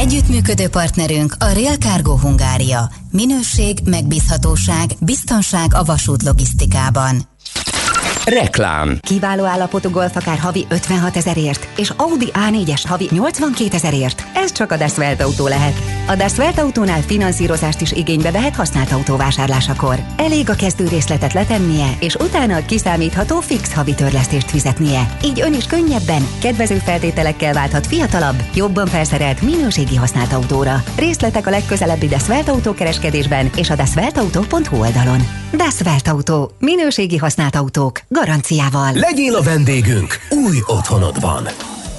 Együttműködő partnerünk a Real Cargo Hungária. Minőség, megbízhatóság, biztonság a vasút logisztikában. Reklám. Kiváló állapotú golf akár havi 56 ezerért, és Audi A4-es havi 82 ezerért. Ez csak a Dasvelt autó lehet. A Dasvelt autónál finanszírozást is igénybe vehet használt autó vásárlásakor. Elég a kezdő részletet letennie, és utána kiszámítható fix havi törlesztést fizetnie. Így ön is könnyebben, kedvező feltételekkel válthat fiatalabb, jobban felszerelt minőségi használt autóra. Részletek a legközelebbi Dasvelt autó kereskedésben és a dasveltautó.hu oldalon. Dasvelt autó. Minőségi használt autók garanciával. Legyél a vendégünk új otthonodban.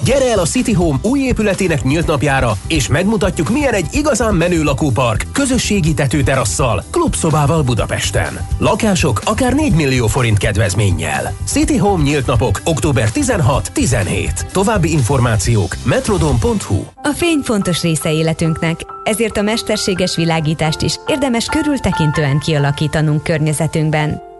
Gyere el a City Home új épületének nyílt napjára, és megmutatjuk, milyen egy igazán menő lakópark, közösségi tetőterasszal, klubszobával Budapesten. Lakások akár 4 millió forint kedvezménnyel. City Home nyílt napok október 16-17. További információk metrodon.hu A fény fontos része életünknek, ezért a mesterséges világítást is érdemes körültekintően kialakítanunk környezetünkben.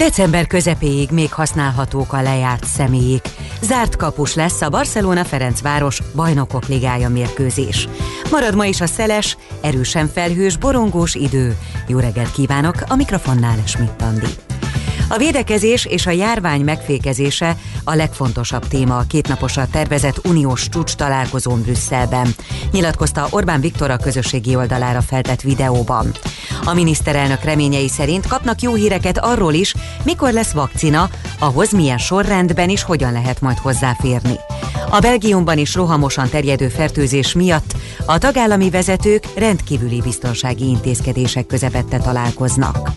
December közepéig még használhatók a lejárt személyik. Zárt kapus lesz a Barcelona-Ferencváros bajnokok ligája mérkőzés. Marad ma is a szeles, erősen felhős, borongós idő. Jó reggelt kívánok, a mikrofonnál Schmidt Andi. A védekezés és a járvány megfékezése a legfontosabb téma a kétnaposra tervezett uniós csúcs találkozón Brüsszelben, nyilatkozta Orbán Viktor a közösségi oldalára feltett videóban. A miniszterelnök reményei szerint kapnak jó híreket arról is, mikor lesz vakcina, ahhoz milyen sorrendben és hogyan lehet majd hozzáférni. A Belgiumban is rohamosan terjedő fertőzés miatt a tagállami vezetők rendkívüli biztonsági intézkedések közepette találkoznak.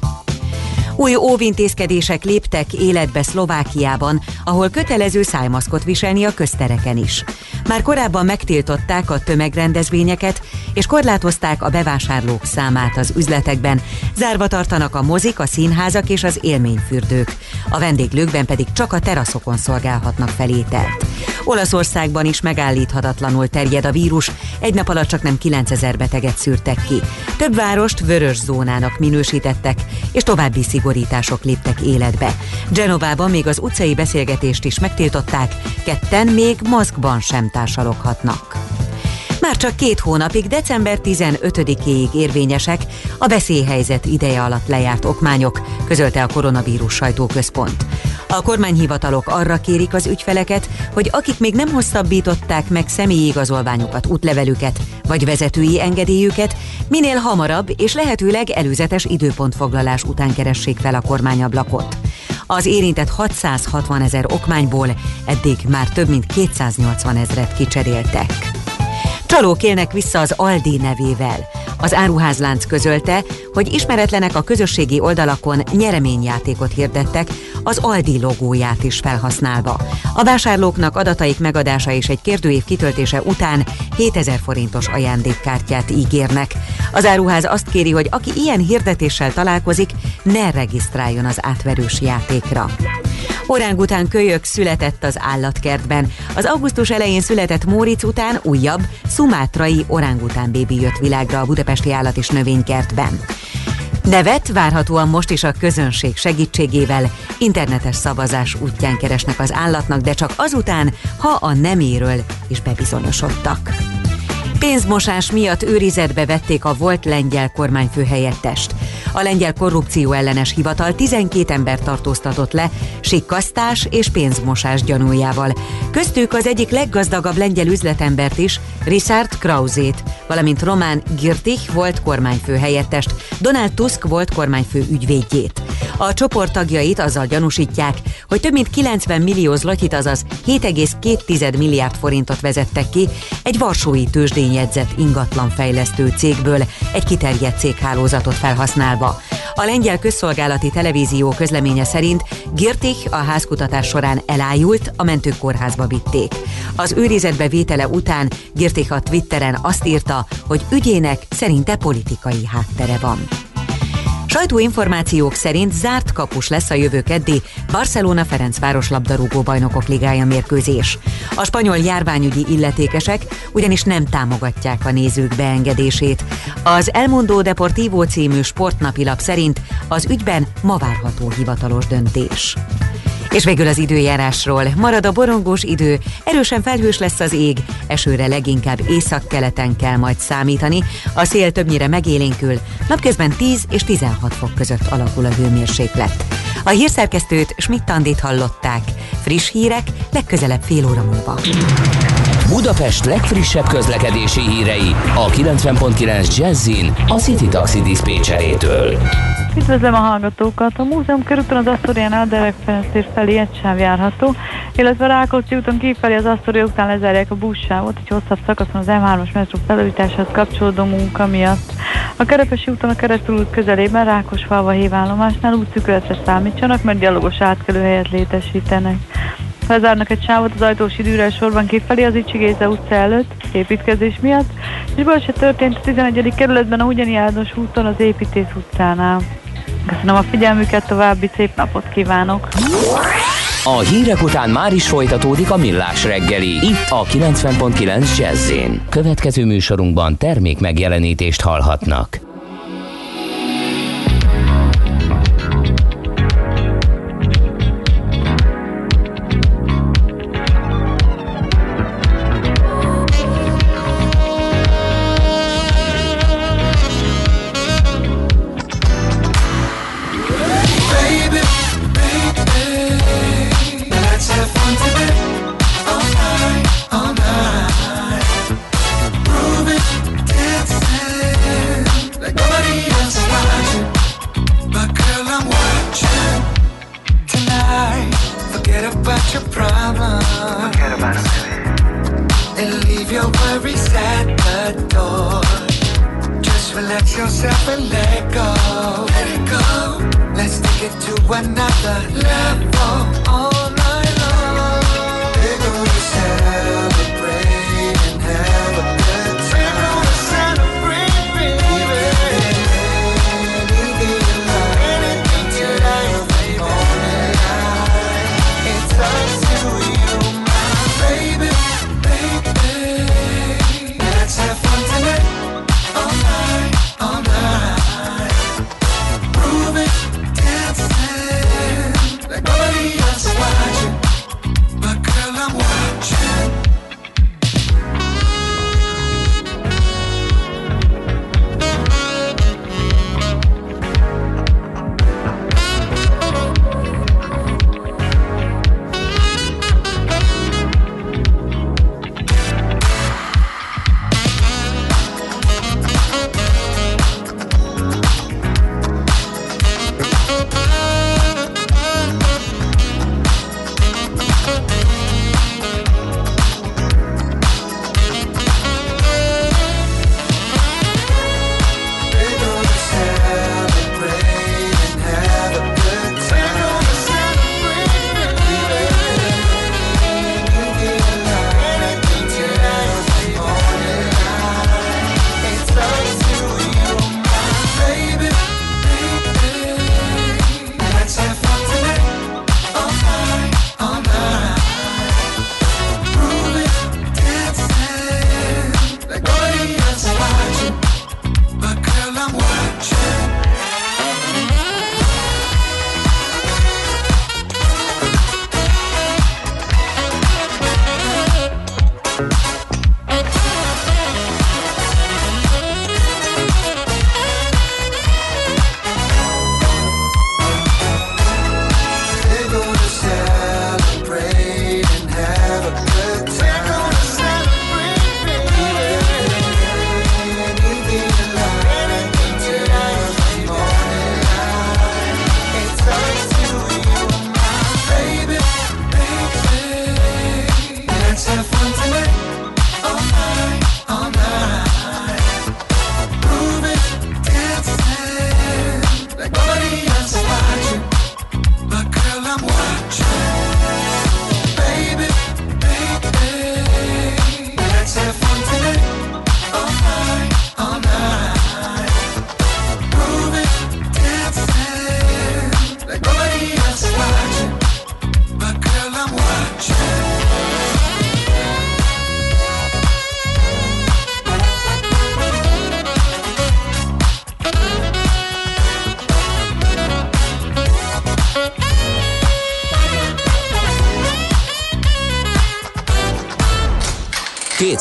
Új óvintézkedések léptek életbe Szlovákiában, ahol kötelező szájmaszkot viselni a köztereken is. Már korábban megtiltották a tömegrendezvényeket, és korlátozták a bevásárlók számát az üzletekben, zárva tartanak a mozik, a színházak és az élményfürdők. A vendéglőkben pedig csak a teraszokon szolgálhatnak felételt. Olaszországban is megállíthatatlanul terjed a vírus, egy nap alatt csak nem 9000 beteget szűrtek ki. Több várost vörös zónának minősítettek, és további szigorítások léptek életbe. Genovában még az utcai beszélgetést is megtiltották, ketten még maszkban sem társaloghatnak. Már csak két hónapig, december 15-éig érvényesek a veszélyhelyzet ideje alatt lejárt okmányok, közölte a koronavírus sajtóközpont. A kormányhivatalok arra kérik az ügyfeleket, hogy akik még nem hosszabbították meg személyi igazolványukat, útlevelüket vagy vezetői engedélyüket, minél hamarabb és lehetőleg előzetes időpontfoglalás után keressék fel a kormányablakot. Az érintett 660 ezer okmányból eddig már több mint 280 ezret kicseréltek. Csalók élnek vissza az Aldi nevével. Az áruházlánc közölte, hogy ismeretlenek a közösségi oldalakon nyereményjátékot hirdettek, az Aldi logóját is felhasználva. A vásárlóknak adataik megadása és egy kérdőív kitöltése után 7000 forintos ajándékkártyát ígérnek. Az áruház azt kéri, hogy aki ilyen hirdetéssel találkozik, ne regisztráljon az átverős játékra. Orángután kölyök született az állatkertben. Az augusztus elején született Móricz után újabb, szumátrai orángután bébi jött világra a Budapesti Állat és Növénykertben. Nevet várhatóan most is a közönség segítségével internetes szavazás útján keresnek az állatnak, de csak azután, ha a neméről is bebizonyosodtak. Pénzmosás miatt őrizetbe vették a volt lengyel kormányfő helyettest. A lengyel korrupció ellenes hivatal 12 ember tartóztatott le sikkasztás és pénzmosás gyanújával. Köztük az egyik leggazdagabb lengyel üzletembert is, Richard Krauzét, valamint Román Girtich volt kormányfő helyettest, Donald Tusk volt kormányfő ügyvédjét. A csoport tagjait azzal gyanúsítják, hogy több mint 90 millió zlotyit, azaz 7,2 milliárd forintot vezettek ki egy varsói tőzsdén jegyzett ingatlanfejlesztő cégből egy kiterjedt céghálózatot felhasználva használva. A lengyel közszolgálati televízió közleménye szerint Girtich a házkutatás során elájult, a mentők vitték. Az őrizetbe vétele után Girtich a Twitteren azt írta, hogy ügyének szerinte politikai háttere van. Sajtóinformációk szerint zárt kapus lesz a jövő keddi Barcelona-Ferencváros labdarúgó bajnokok ligája mérkőzés. A spanyol járványügyi illetékesek ugyanis nem támogatják a nézők beengedését. Az Elmondó Deportivo című sportnapilap szerint az ügyben ma várható hivatalos döntés. És végül az időjárásról. Marad a borongós idő, erősen felhős lesz az ég, esőre leginkább északkeleten kell majd számítani, a szél többnyire megélénkül, napközben 10 és 16 fok között alakul a hőmérséklet. A hírszerkesztőt Schmidt-Tandit hallották. Friss hírek legközelebb fél óra múlva. Budapest legfrissebb közlekedési hírei a 90.9 Jazzin a City Taxi Dispécsejétől. Üdvözlöm a hallgatókat! A múzeum körúton az Asztoriánál Derek Ferenc felé egy sáv járható, illetve a Rákóczi úton kifelé az Asztori után lezárják a buszsávot, egy hosszabb szakaszon az M3-as metró felújításhoz kapcsolódó munka miatt. A Kerepesi úton a Keresztül út közelében Rákosfalva hívállomásnál útszükületre számítsanak, mert gyalogos átkelőhelyet létesítenek. Lezárnak egy sávot az ajtós időre sorban kifelé az Icsigéze utca előtt, építkezés miatt, és baleset történt a 11. kerületben a Ugyaniárdos úton az Építész utcánál. Köszönöm a figyelmüket, további szép napot kívánok! A hírek után már is folytatódik a millás reggeli, itt a 90.9 jazz Következő műsorunkban termék megjelenítést hallhatnak.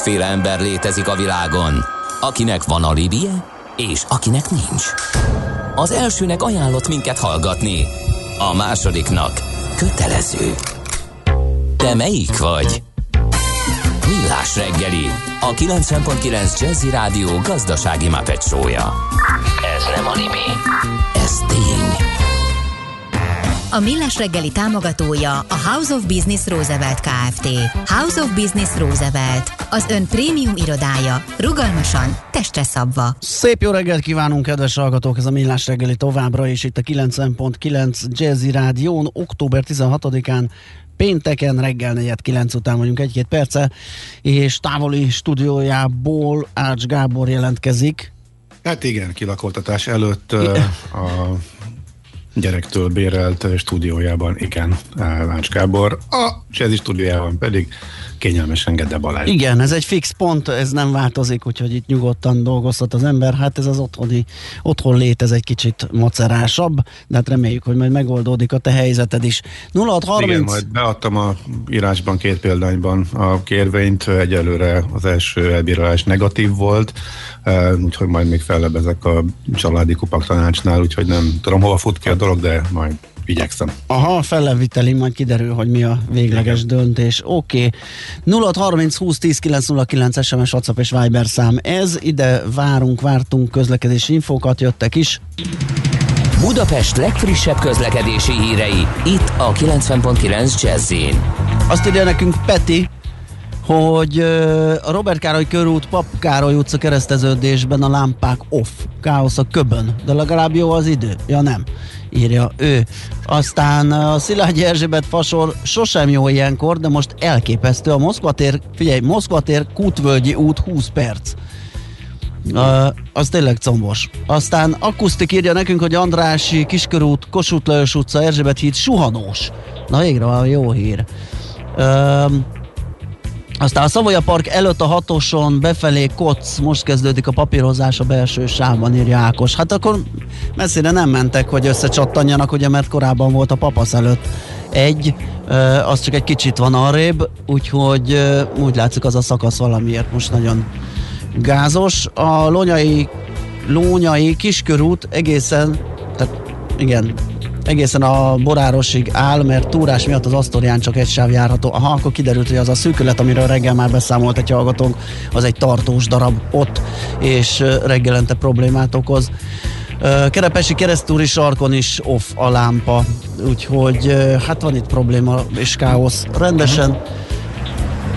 Kétféle ember létezik a világon, akinek van alibije, és akinek nincs. Az elsőnek ajánlott minket hallgatni, a másodiknak kötelező. Te melyik vagy? Millás reggeli, a 90.9 Jazzy Rádió gazdasági mapetsója. Ez nem animi, ez tény. A Millás reggeli támogatója a House of Business Roosevelt Kft. House of Business Roosevelt, az ön prémium irodája, rugalmasan, testre szabva. Szép jó reggelt kívánunk, kedves hallgatók! Ez a Millás reggeli továbbra is itt a 90.9 Jazzy Rádión, október 16-án pénteken reggel 4-9 után vagyunk egy-két perce, és távoli stúdiójából Ács Gábor jelentkezik. Hát igen, kilakoltatás előtt a gyerektől bérelt stúdiójában, igen, Lács Gábor, a Jazzy stúdiójában pedig kényelmesen Gede Balázs. Igen, ez egy fix pont, ez nem változik, úgyhogy itt nyugodtan dolgozhat az ember. Hát ez az otthoni, otthon lét, ez egy kicsit macerásabb, de hát reméljük, hogy majd megoldódik a te helyzeted is. 0630... Igen, majd beadtam a írásban két példányban a kérvényt, egyelőre az első elbírálás negatív volt, úgyhogy majd még fellebezek a családi kupak tanácsnál, úgyhogy nem tudom, hova fut ki a dolog, de majd igyekszem. Aha, felleviteli, majd kiderül, hogy mi a végleges Igen. döntés. Oké. Okay. 30 20 10 909 SMS, WhatsApp és Viber szám. Ez ide várunk, vártunk közlekedési infókat, jöttek is. Budapest legfrissebb közlekedési hírei, itt a 90.9 jazz Azt írja nekünk Peti, hogy a Robert Károly körút, Pap Károly utca kereszteződésben a lámpák off, káosz a köbön, de legalább jó az idő. Ja nem, írja ő. Aztán a Szilágyi Erzsébet fasor sosem jó ilyenkor, de most elképesztő. A Moszkva tér, figyelj, Moszkva tér Kútvölgyi út 20 perc. Uh, az tényleg combos. Aztán akusztik írja nekünk, hogy Andrási, Kiskörút, Kossuth Lajos utca, Erzsébet híd suhanós. Na végre van jó hír. Uh, aztán a Szavoya Park előtt a hatoson befelé Koc, most kezdődik a papírozás a belső sávban, írja Ákos. Hát akkor messzire nem mentek, hogy összecsattanjanak, ugye, mert korábban volt a papasz előtt egy, az csak egy kicsit van arrébb, úgyhogy úgy látszik az a szakasz valamiért most nagyon gázos. A lonyai, lónyai kiskörút egészen, tehát igen, egészen a Borárosig áll, mert túrás miatt az Asztorián csak egy sáv járható. Aha, akkor kiderült, hogy az a szűkület, amiről reggel már beszámolt egy hallgatónk, az egy tartós darab ott, és reggelente problémát okoz. Kerepesi keresztúri sarkon is off a lámpa, úgyhogy hát van itt probléma és káosz rendesen. Uh-huh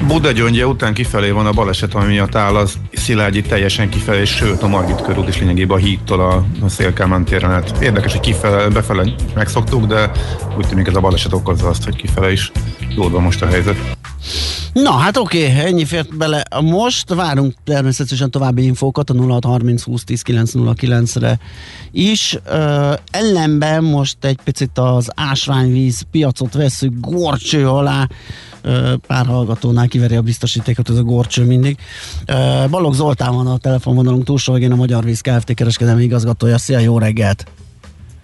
Buda gyöngye után kifelé van a baleset, ami miatt áll az Szilágyi teljesen kifelé, sőt a Margit körút is lényegében a hídtól a, a Szélkámán téren. Hát érdekes, hogy kifele, befele megszoktuk, de úgy tűnik ez a baleset okozza azt, hogy kifele is jódva most a helyzet. Na, hát oké, okay, ennyi fért bele. Most várunk természetesen további infókat a 0630 20 10 909 re is. Uh, ellenben most egy picit az ásványvíz piacot veszük gorcső alá pár hallgatónál kiveri a biztosítékot, ez a gorcső mindig. Balog Zoltán van a telefonvonalunk túlsó végén a Magyar Víz Kft. kereskedelmi igazgatója. Szia, jó reggelt!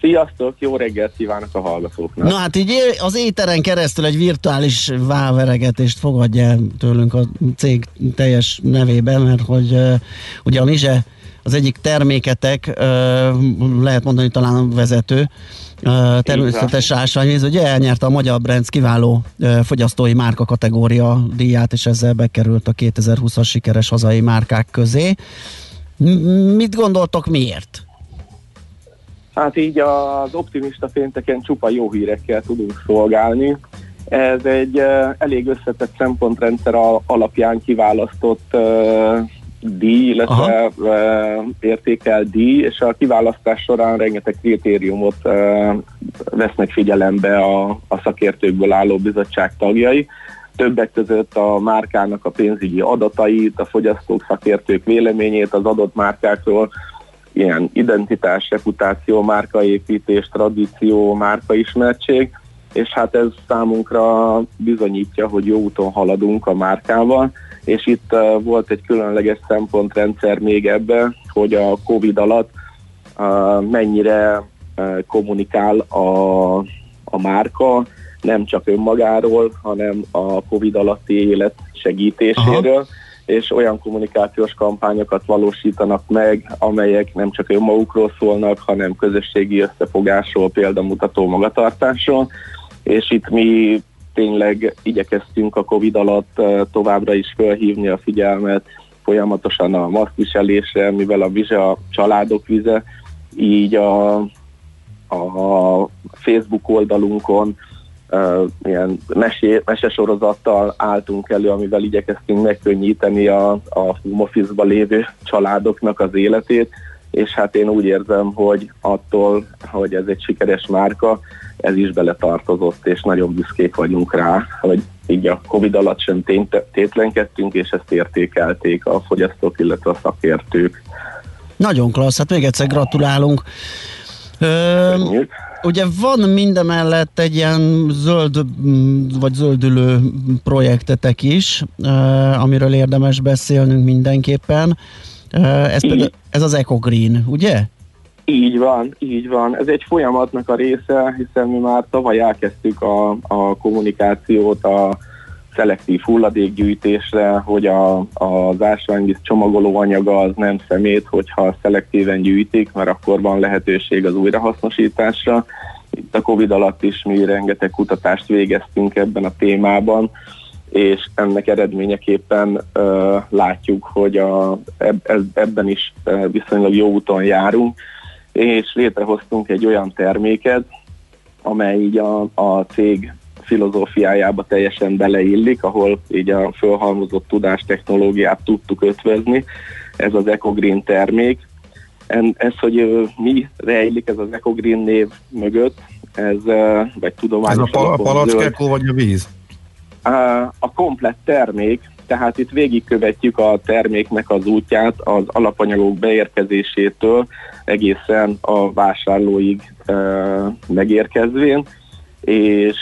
Sziasztok, jó reggelt kívánok a hallgatóknak! Na hát így az éteren keresztül egy virtuális váveregetést fogadja tőlünk a cég teljes nevében, mert hogy uh, Nizse az egyik terméketek, uh, lehet mondani talán a vezető, természetes ásványvíz, ugye elnyerte a Magyar Brands kiváló fogyasztói márka kategória díját, és ezzel bekerült a 2020-as sikeres hazai márkák közé. Mit gondoltok miért? Hát így az optimista pénteken csupa jó hírekkel tudunk szolgálni. Ez egy elég összetett szempontrendszer alapján kiválasztott díj, illetve uh, értékel díj, és a kiválasztás során rengeteg kritériumot vesznek figyelembe a, a szakértőkből álló bizottság tagjai. Többek között a márkának a pénzügyi adatait, a fogyasztók szakértők véleményét az adott márkákról, ilyen identitás, reputáció, márkaépítés, tradíció, márkaismertség, és hát ez számunkra bizonyítja, hogy jó úton haladunk a márkával, és itt volt egy különleges szempontrendszer még ebbe, hogy a Covid alatt mennyire kommunikál a, a márka, nem csak önmagáról, hanem a Covid alatti élet segítéséről, Aha. És olyan kommunikációs kampányokat valósítanak meg, amelyek nem csak önmagukról szólnak, hanem közösségi összefogásról, példamutató magatartásról, és itt mi tényleg igyekeztünk a Covid alatt továbbra is felhívni a figyelmet folyamatosan a maszkviselésre, mivel a vize a családok vize, így a, a Facebook oldalunkon uh, ilyen mesé, mesesorozattal álltunk elő, amivel igyekeztünk megkönnyíteni a, a home office lévő családoknak az életét, és hát én úgy érzem, hogy attól, hogy ez egy sikeres márka, ez is beletartozott, és nagyon büszkék vagyunk rá, hogy így a Covid alatt sem tétlenkedtünk, és ezt értékelték a fogyasztók, illetve a szakértők. Nagyon klassz, hát még egyszer gratulálunk. Ö, ugye van mindemellett egy ilyen zöld vagy zöldülő projektetek is, amiről érdemes beszélnünk mindenképpen. Ez, például, ez az EcoGreen, ugye? Így van, így van. Ez egy folyamatnak a része, hiszen mi már tavaly elkezdtük a, a kommunikációt a szelektív hulladékgyűjtésre, hogy a, az ásványvíz csomagolóanyaga az nem szemét, hogyha szelektíven gyűjtik, mert akkor van lehetőség az újrahasznosításra. Itt a Covid alatt is mi rengeteg kutatást végeztünk ebben a témában, és ennek eredményeképpen uh, látjuk, hogy a, eb, ebben is viszonylag jó úton járunk, és létrehoztunk egy olyan terméket, amely így a, a cég filozófiájába teljesen beleillik, ahol így a fölhalmozott tudás technológiát tudtuk ötvözni. Ez az EcoGreen termék. Ez, hogy mi rejlik ez az EcoGreen név mögött, ez vagy tudományos... Ez a palackekó vagy a víz? A komplett termék, tehát itt végigkövetjük a terméknek az útját az alapanyagok beérkezésétől egészen a vásárlóig e, megérkezvén, és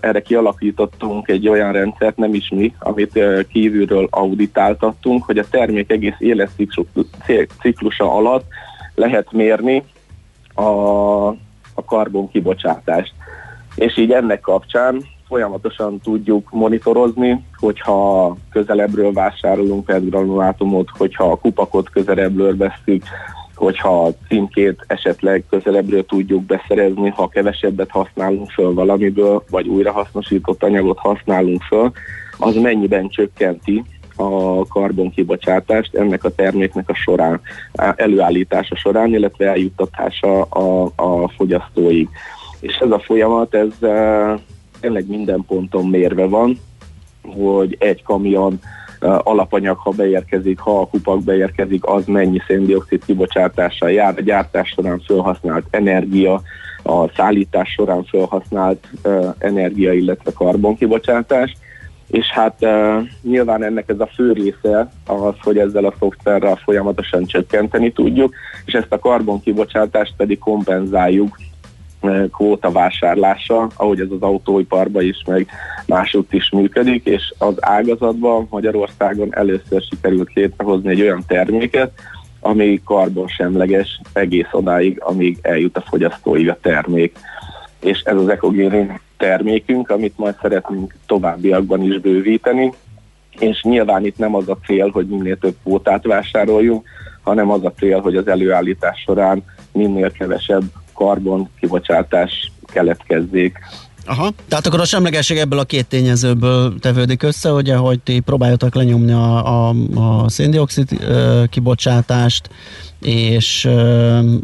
erre kialakítottunk egy olyan rendszert, nem is mi, amit kívülről auditáltattunk, hogy a termék egész életciklusa alatt lehet mérni a, a karbon kibocsátást. És így ennek kapcsán folyamatosan tudjuk monitorozni, hogyha közelebbről vásárolunk petgranulátumot, hogyha a kupakot közelebbről veszünk, hogyha a címkét esetleg közelebbről tudjuk beszerezni, ha kevesebbet használunk föl valamiből, vagy újrahasznosított anyagot használunk föl, az mennyiben csökkenti a karbonkibocsátást ennek a terméknek a során, előállítása során, illetve eljuttatása a, a fogyasztóig. És ez a folyamat, ez tényleg minden ponton mérve van, hogy egy kamion alapanyag, ha beérkezik, ha a kupak beérkezik, az mennyi széndiokszid kibocsátással jár, a gyártás során felhasznált energia, a szállítás során felhasznált uh, energia, illetve karbonkibocsátás. És hát uh, nyilván ennek ez a fő része az, hogy ezzel a szoftverrel folyamatosan csökkenteni tudjuk, és ezt a karbonkibocsátást pedig kompenzáljuk kvóta vásárlása, ahogy ez az autóiparban is, meg másutt is működik, és az ágazatban Magyarországon először sikerült létrehozni egy olyan terméket, ami karbonsemleges egész odáig, amíg eljut a fogyasztóig a termék. És ez az ekogén termékünk, amit majd szeretnénk továbbiakban is bővíteni, és nyilván itt nem az a cél, hogy minél több kvótát vásároljunk, hanem az a cél, hogy az előállítás során minél kevesebb karbon kibocsátás keletkezzék. Aha, tehát akkor a semlegesség ebből a két tényezőből tevődik össze, ugye, hogy ti próbáljatok lenyomni a, a, a széndiokszid kibocsátást, és,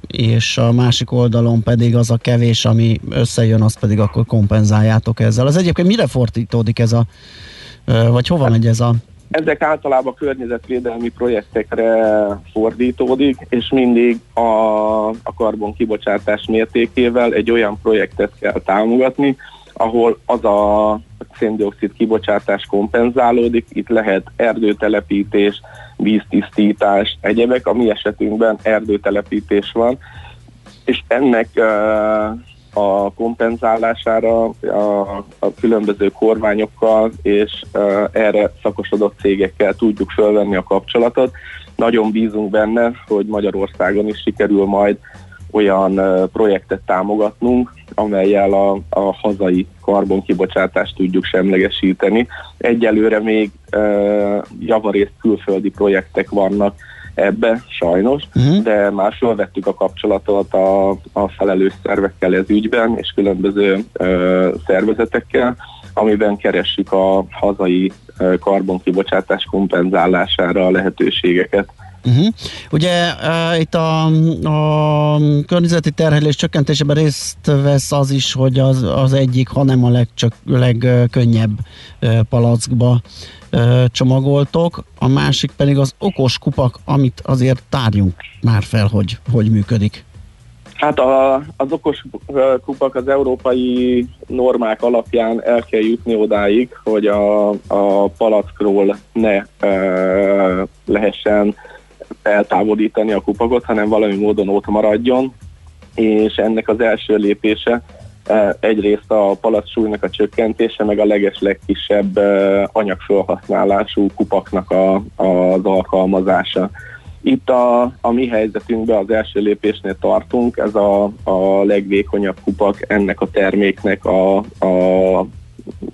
és a másik oldalon pedig az a kevés, ami összejön, azt pedig akkor kompenzáljátok ezzel. Az egyébként mire fordítódik ez a, vagy hova megy ez a ezek általában környezetvédelmi projektekre fordítódik, és mindig a, a karbon kibocsátás mértékével egy olyan projektet kell támogatni, ahol az a széndiokszid kibocsátás kompenzálódik, itt lehet erdőtelepítés, víztisztítás, egyebek, a mi esetünkben erdőtelepítés van, és ennek uh, a kompenzálására a, a különböző kormányokkal és erre szakosodott cégekkel tudjuk fölvenni a kapcsolatot. Nagyon bízunk benne, hogy Magyarországon is sikerül majd olyan projektet támogatnunk, amelyel a, a hazai karbonkibocsátást tudjuk semlegesíteni. Egyelőre még e, javarészt külföldi projektek vannak ebbe, sajnos, uh-huh. de már felvettük a kapcsolatot a, a felelős szervekkel ez ügyben, és különböző e, szervezetekkel, amiben keressük a hazai karbonkibocsátás kompenzálására a lehetőségeket. Uh-huh. Ugye uh, itt a, a környezeti terhelés csökkentésében részt vesz az is, hogy az, az egyik, ha nem a legcsök, legkönnyebb uh, palackba uh, csomagoltok, a másik pedig az okos kupak, amit azért tárjunk már fel, hogy hogy működik. Hát a, az okos kupak az európai normák alapján el kell jutni odáig, hogy a, a palackról ne e, lehessen eltávolítani a kupakot, hanem valami módon ott maradjon, és ennek az első lépése e, egyrészt a palacsúlynak a csökkentése, meg a leges legkisebb e, anyagfelhasználású kupaknak a, az alkalmazása. Itt a, a mi helyzetünkben az első lépésnél tartunk, ez a, a legvékonyabb kupak ennek a terméknek a, a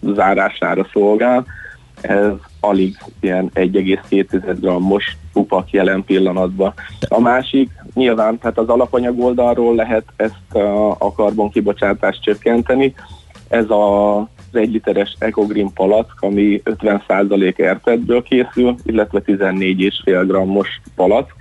zárására szolgál. Ez alig ilyen 1,2 grammos kupak jelen pillanatban. A másik nyilván, tehát az alapanyag oldalról lehet ezt a, a karbonkibocsátást csökkenteni. Ez a az 1 literes EcoGreen palack, ami 50% erpedből készül, illetve 14,5 grammos palack,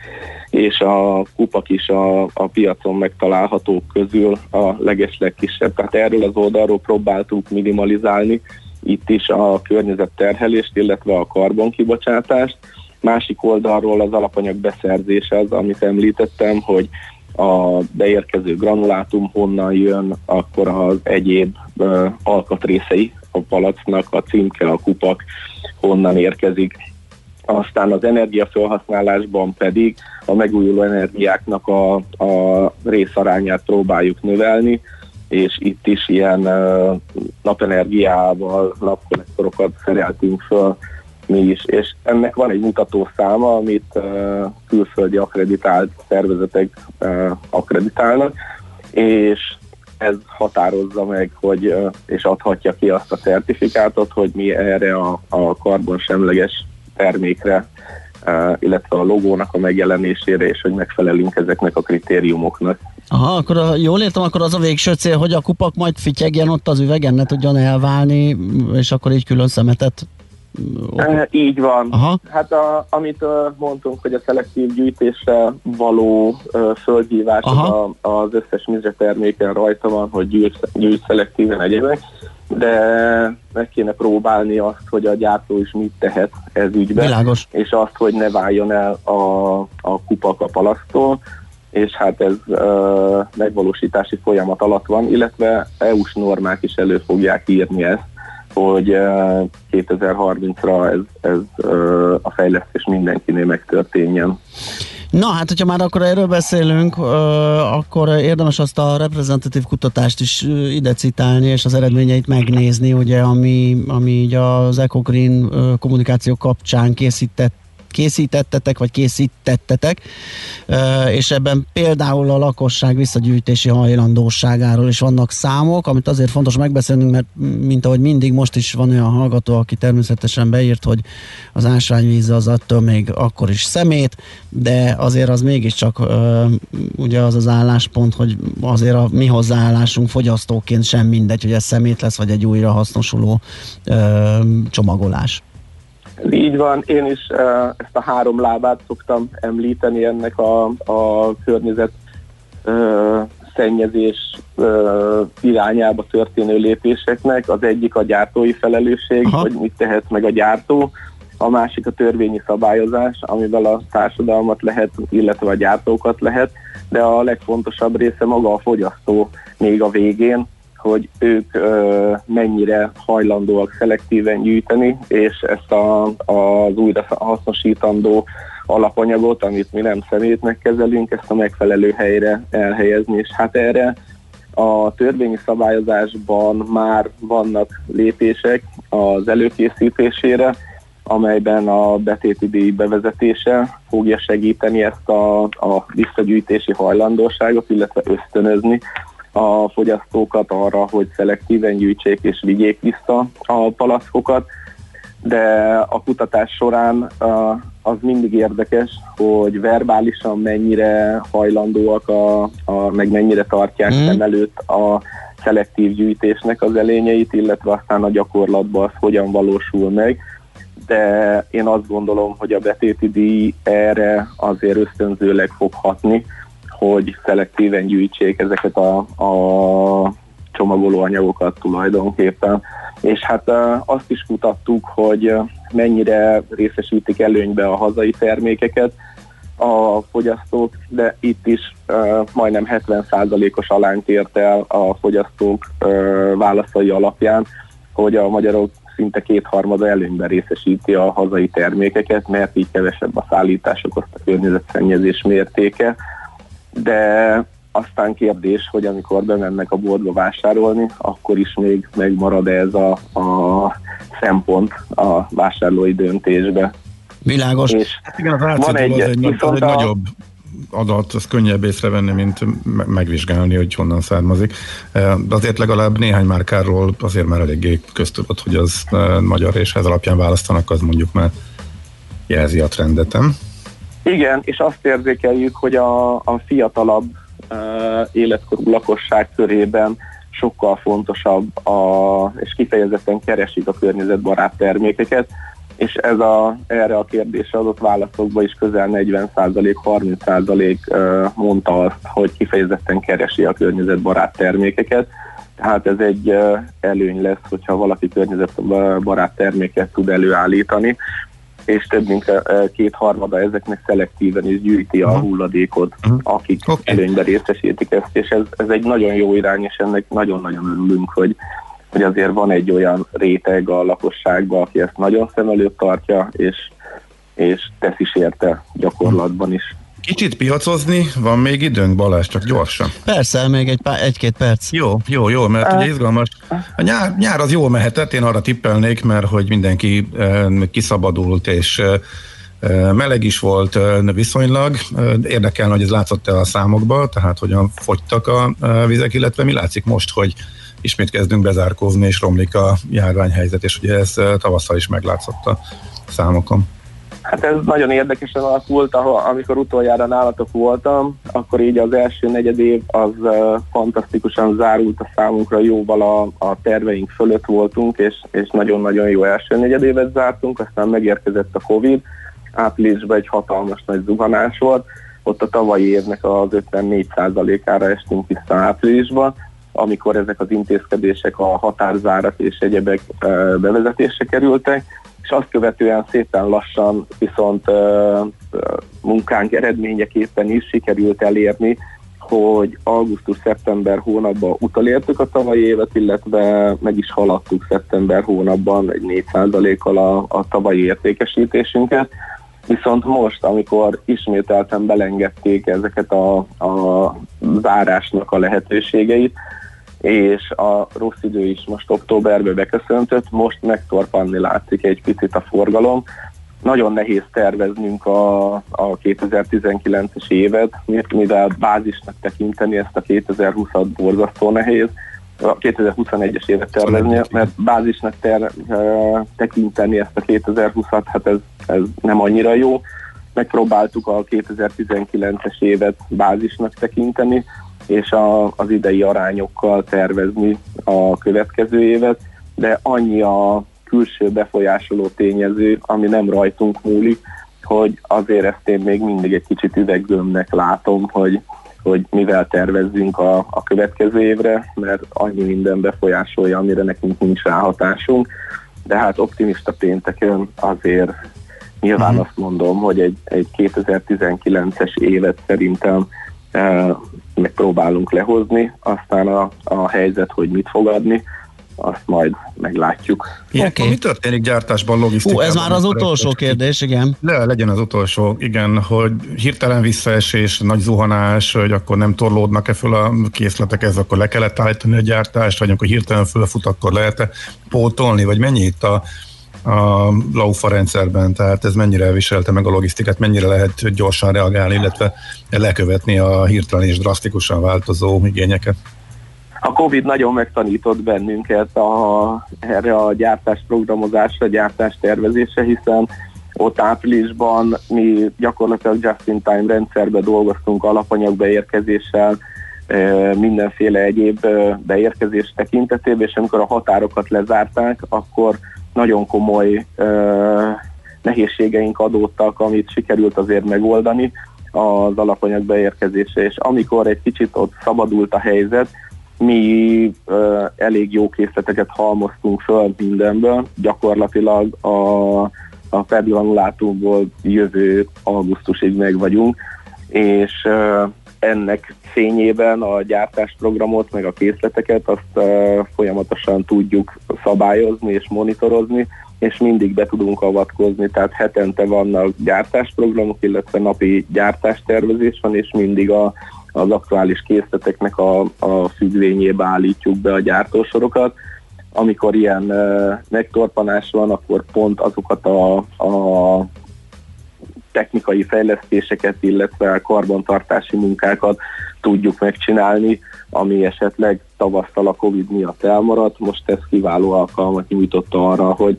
és a kupak is a, a piacon megtalálhatók közül a legeslegkisebb. Tehát erről az oldalról próbáltuk minimalizálni itt is a környezetterhelést, illetve a karbonkibocsátást. Másik oldalról az alapanyag beszerzése az, amit említettem, hogy a beérkező granulátum honnan jön, akkor az egyéb uh, alkatrészei a palacnak, a címke, a kupak honnan érkezik. Aztán az energiafelhasználásban pedig a megújuló energiáknak a, a részarányát próbáljuk növelni, és itt is ilyen napenergiával napkollektorokat szereltünk föl mi is, és ennek van egy mutató száma, amit külföldi akreditált szervezetek akreditálnak, és ez határozza meg, hogy, és adhatja ki azt a certifikátot, hogy mi erre a, a karbonsemleges termékre, illetve a logónak a megjelenésére, és hogy megfelelünk ezeknek a kritériumoknak. Aha, akkor a, jól értem, akkor az a végső cél, hogy a kupak majd fityegjen ott az üvegen, ne tudjon elválni, és akkor így külön szemetet E, így van. Aha. Hát a, amit uh, mondtunk, hogy a szelektív gyűjtésre való uh, földhívás az, az összes mizre terméken rajta van, hogy gyűjts, gyűjts szelektíven egyébek, de meg kéne próbálni azt, hogy a gyártó is mit tehet ez ügyben, Világos. és azt, hogy ne váljon el a, a kupak a palasztól, és hát ez uh, megvalósítási folyamat alatt van, illetve EU-s normák is elő fogják írni ezt, hogy 2030-ra ez, ez a fejlesztés mindenkinél megtörténjen. Na hát, hogyha már akkor erről beszélünk, akkor érdemes azt a reprezentatív kutatást is ide citálni, és az eredményeit megnézni, ugye, ami, ami így az EcoGreen kommunikáció kapcsán készített készítettetek, vagy készítettetek, és ebben például a lakosság visszagyűjtési hajlandóságáról is vannak számok, amit azért fontos megbeszélnünk, mert mint ahogy mindig, most is van olyan hallgató, aki természetesen beírt, hogy az ásványvíz az attól még akkor is szemét, de azért az mégiscsak ugye az az álláspont, hogy azért a mi hozzáállásunk fogyasztóként sem mindegy, hogy ez szemét lesz, vagy egy újra hasznosuló csomagolás. Így van, én is uh, ezt a három lábát szoktam említeni ennek a, a környezet uh, szennyezés uh, irányába történő lépéseknek. Az egyik a gyártói felelősség, Aha. hogy mit tehet meg a gyártó, a másik a törvényi szabályozás, amivel a társadalmat lehet, illetve a gyártókat lehet, de a legfontosabb része maga a fogyasztó még a végén, hogy ők ö, mennyire hajlandóak szelektíven gyűjteni, és ezt a, az újra hasznosítandó alapanyagot, amit mi nem szemétnek kezelünk, ezt a megfelelő helyre elhelyezni, és hát erre a törvényi szabályozásban már vannak lépések az előkészítésére, amelyben a betéti díj bevezetése fogja segíteni ezt a, a visszagyűjtési hajlandóságot, illetve ösztönözni a fogyasztókat arra, hogy szelektíven gyűjtsék és vigyék vissza a palackokat, de a kutatás során az mindig érdekes, hogy verbálisan mennyire hajlandóak, a, a, meg mennyire tartják mm. szem előtt a szelektív gyűjtésnek az elényeit, illetve aztán a gyakorlatban az hogyan valósul meg. De én azt gondolom, hogy a betéti díj erre azért ösztönzőleg fog hatni, hogy szelektíven gyűjtsék ezeket a, a csomagolóanyagokat tulajdonképpen. És hát azt is kutattuk, hogy mennyire részesítik előnybe a hazai termékeket a fogyasztók, de itt is majdnem 70%-os alányt ért el a fogyasztók válaszai alapján, hogy a magyarok szinte kétharmada előnyben részesíti a hazai termékeket, mert így kevesebb a szállítás okozta környezetszennyezés mértéke, de aztán kérdés, hogy amikor bemennek a boltba vásárolni, akkor is még megmarad ez a, a szempont a vásárlói döntésbe. Világos. És hát igen, az van egy, az egy, az egy a... nagyobb adat, az könnyebb észrevenni, mint megvizsgálni, hogy honnan származik. De azért legalább néhány márkáról azért már eléggé köztudott, hogy az magyar, és ez alapján választanak, az mondjuk már jelzi a trendetem. Igen, és azt érzékeljük, hogy a, a fiatalabb uh, életkorú lakosság körében sokkal fontosabb, a, és kifejezetten keresik a környezetbarát termékeket, és ez a, erre a kérdésre adott válaszokban is közel 40%, 30% mondta azt, hogy kifejezetten keresi a környezetbarát termékeket. Tehát ez egy előny lesz, hogyha valaki környezetbarát terméket tud előállítani, és több mint kétharmada ezeknek szelektíven is gyűjti a mhm. hulladékot, uh-huh. akik okay. előnyben részesítik ezt, és ez, ez egy nagyon jó irány, és ennek nagyon-nagyon örülünk, hogy, hogy azért van egy olyan réteg a lakosságban, aki ezt nagyon szem előtt tartja, és, és tesz is érte gyakorlatban is. Kicsit piacozni, van még időnk, Balázs, csak gyorsan. Persze, még egy pár, egy-két perc. Jó, jó, jó, mert uh, ugye izgalmas. A nyár, nyár az jól mehetett, én arra tippelnék, mert hogy mindenki uh, kiszabadult, és uh, meleg is volt viszonylag. Érdekelne, hogy ez látszott-e a számokba, tehát hogyan fogytak a vizek, illetve mi látszik most, hogy ismét kezdünk bezárkózni, és romlik a járványhelyzet, és ugye ez tavasszal is meglátszott a számokon. Hát ez nagyon érdekesen alakult, amikor utoljára nálatok voltam, akkor így az első negyed év az fantasztikusan zárult a számunkra, jóval a, a terveink fölött voltunk, és, és nagyon-nagyon jó első negyed évet zártunk, aztán megérkezett a Covid, áprilisban egy hatalmas nagy zuhanás volt, ott a tavalyi évnek az 54%-ára estünk vissza áprilisban, amikor ezek az intézkedések, a határzárak és egyebek bevezetésre kerültek, és azt követően szépen lassan viszont munkánk eredményeképpen is sikerült elérni, hogy augusztus-szeptember hónapban utolértük a tavalyi évet, illetve meg is haladtuk szeptember hónapban egy 4%-kal a, a tavalyi értékesítésünket. Viszont most, amikor ismételten belengedték ezeket a, a zárásnak a lehetőségeit, és a rossz idő is most októberben beköszöntött, most megtorpanni látszik egy picit a forgalom. Nagyon nehéz terveznünk a, a 2019-es évet, mivel bázisnak tekinteni ezt a 2020-at borzasztó nehéz, a 2021-es évet tervezni, mert bázisnak ter, tekinteni ezt a 2020-at, hát ez, ez nem annyira jó. Megpróbáltuk a 2019-es évet bázisnak tekinteni, és a, az idei arányokkal tervezni a következő évet, de annyi a külső befolyásoló tényező, ami nem rajtunk múlik, hogy azért ezt én még mindig egy kicsit üveggömnek látom, hogy, hogy mivel tervezzünk a, a következő évre, mert annyi minden befolyásolja, amire nekünk nincs ráhatásunk, de hát optimista pénteken azért nyilván uh-huh. azt mondom, hogy egy, egy 2019-es évet szerintem megpróbálunk lehozni, aztán a, a helyzet, hogy mit fogadni, azt majd meglátjuk. Okay. Mi történik gyártásban, logisztikában? Ú, ez már az utolsó kérdés, igen. Le, legyen az utolsó, igen, hogy hirtelen visszaesés, nagy zuhanás, hogy akkor nem torlódnak-e föl a készletek, ez akkor le kellett állítani a gyártást, vagy amikor hirtelen fölfut, akkor lehet-e pótolni, vagy mennyi itt a a laufa rendszerben, tehát ez mennyire viselte meg a logisztikát, mennyire lehet gyorsan reagálni, illetve lekövetni a hirtelen és drasztikusan változó igényeket? a Covid nagyon megtanított bennünket a, erre a gyártásprogramozásra, gyártástervezésre, hiszen ott áprilisban mi gyakorlatilag just-in-time rendszerbe dolgoztunk alapanyag beérkezéssel, mindenféle egyéb beérkezés tekintetében, és amikor a határokat lezárták, akkor nagyon komoly nehézségeink adódtak, amit sikerült azért megoldani az alapanyag beérkezése, és amikor egy kicsit ott szabadult a helyzet, mi ö, elég jó készleteket halmoztunk föl mindenből, gyakorlatilag a, a perglanulátumból jövő augusztusig meg vagyunk, és ö, ennek fényében a gyártásprogramot, meg a készleteket azt folyamatosan tudjuk szabályozni és monitorozni, és mindig be tudunk avatkozni, tehát hetente vannak gyártásprogramok, illetve napi gyártástervezés van, és mindig a, az aktuális készleteknek a, a függvényébe állítjuk be a gyártósorokat. Amikor ilyen uh, megtorpanás van, akkor pont azokat a, a technikai fejlesztéseket, illetve a karbantartási munkákat tudjuk megcsinálni, ami esetleg tavasztal a Covid miatt elmaradt. Most ez kiváló alkalmat nyújtotta arra, hogy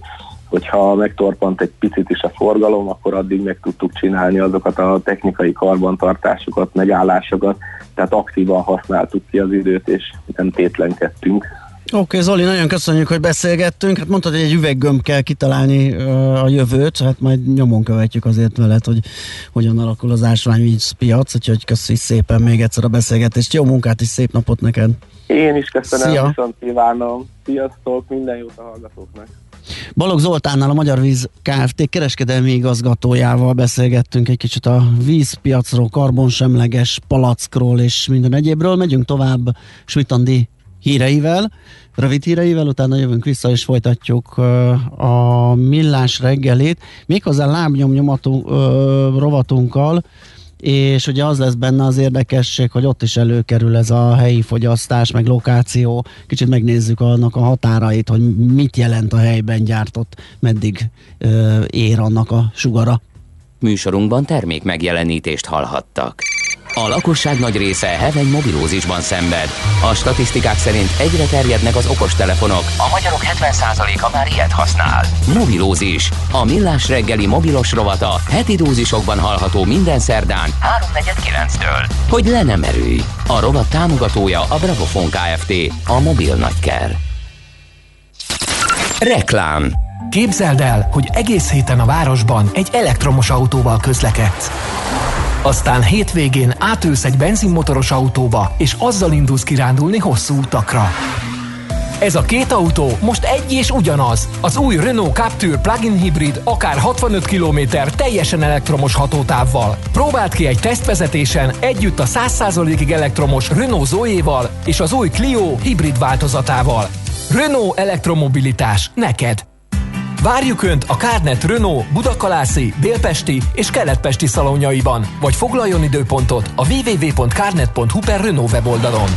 hogyha megtorpant egy picit is a forgalom, akkor addig meg tudtuk csinálni azokat a technikai karbantartásokat, megállásokat, tehát aktívan használtuk ki az időt, és nem tétlenkedtünk. Oké, okay, Zoli, nagyon köszönjük, hogy beszélgettünk. Hát mondtad, hogy egy üveggömb kell kitalálni uh, a jövőt, hát majd nyomon követjük azért veled, hogy hogyan alakul az ásványvíz piac, úgyhogy köszönjük szépen még egyszer a beszélgetést. Jó munkát és szép napot neked! Én is köszönöm, Szia. viszont kívánom. Sziasztok, minden jót a hallgatóknak! Balog Zoltánnal, a Magyar Víz Kft. kereskedelmi igazgatójával beszélgettünk egy kicsit a vízpiacról, karbonsemleges palackról és minden egyébről. Megyünk tovább Svitandi híreivel, rövid híreivel, utána jövünk vissza és folytatjuk a millás reggelét, méghozzá lábnyomnyomatú rovatunkkal, és ugye az lesz benne az érdekesség, hogy ott is előkerül ez a helyi fogyasztás, meg lokáció, kicsit megnézzük annak a határait, hogy mit jelent a helyben gyártott, meddig ö, ér annak a sugara. Műsorunkban termék megjelenítést hallhattak. A lakosság nagy része heveny mobilózisban szenved. A statisztikák szerint egyre terjednek az okostelefonok. A magyarok 70%-a már ilyet használ. Mobilózis. A millás reggeli mobilos rovata heti dózisokban hallható minden szerdán 3.49-től. Hogy le nem erőj. A rovat támogatója a Bravofon Kft. A mobil nagyker. Reklám Képzeld el, hogy egész héten a városban egy elektromos autóval közlekedsz. Aztán hétvégén átülsz egy benzinmotoros autóba, és azzal indulsz kirándulni hosszú utakra. Ez a két autó most egy és ugyanaz. Az új Renault Captur plug-in hibrid akár 65 km teljesen elektromos hatótávval. Próbáld ki egy tesztvezetésen együtt a 100%-ig elektromos Renault Zoe-val és az új Clio hibrid változatával. Renault elektromobilitás neked. Várjuk Önt a Kárnet Renault Budakalászi, Délpesti és Keletpesti szalonjaiban, vagy foglaljon időpontot a www.kárnet.hu per Renault weboldalon.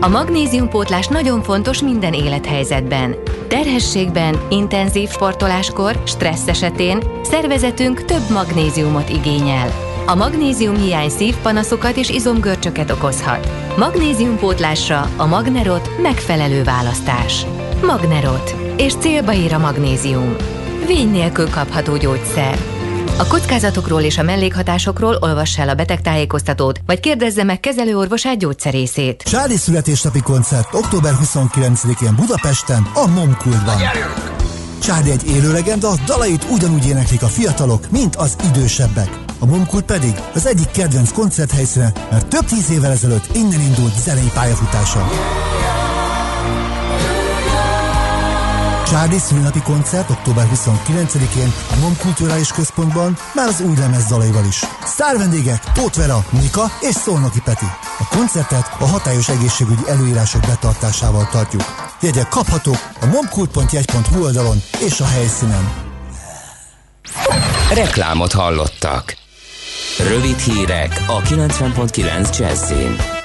A magnéziumpótlás nagyon fontos minden élethelyzetben. Terhességben, intenzív sportoláskor, stressz esetén szervezetünk több magnéziumot igényel. A magnézium hiány szívpanaszokat és izomgörcsöket okozhat. Magnéziumpótlásra a Magnerot megfelelő választás. Magnerot és célba ér a magnézium. Vény nélkül kapható gyógyszer. A kockázatokról és a mellékhatásokról olvassa el a betegtájékoztatót, vagy kérdezze meg kezelőorvosát gyógyszerészét. Csádi születésnapi koncert október 29-én Budapesten, a Momkultban. Csádi egy élő legenda, dalait ugyanúgy éneklik a fiatalok, mint az idősebbek. A Momkult pedig az egyik kedvenc koncerthelyszíne, mert több tíz évvel ezelőtt innen indult zenei pályafutása. Csádi szülinapi koncert október 29-én a MOM Kulturális Központban már az új lemez dalaival is. Sztár vendégek Tóth Vera, Nika és Szolnoki Peti. A koncertet a hatályos egészségügyi előírások betartásával tartjuk. Jegyek kaphatók a momkult.jegy.hu oldalon és a helyszínen. Reklámot hallottak. Rövid hírek a 90.9 Jazzin.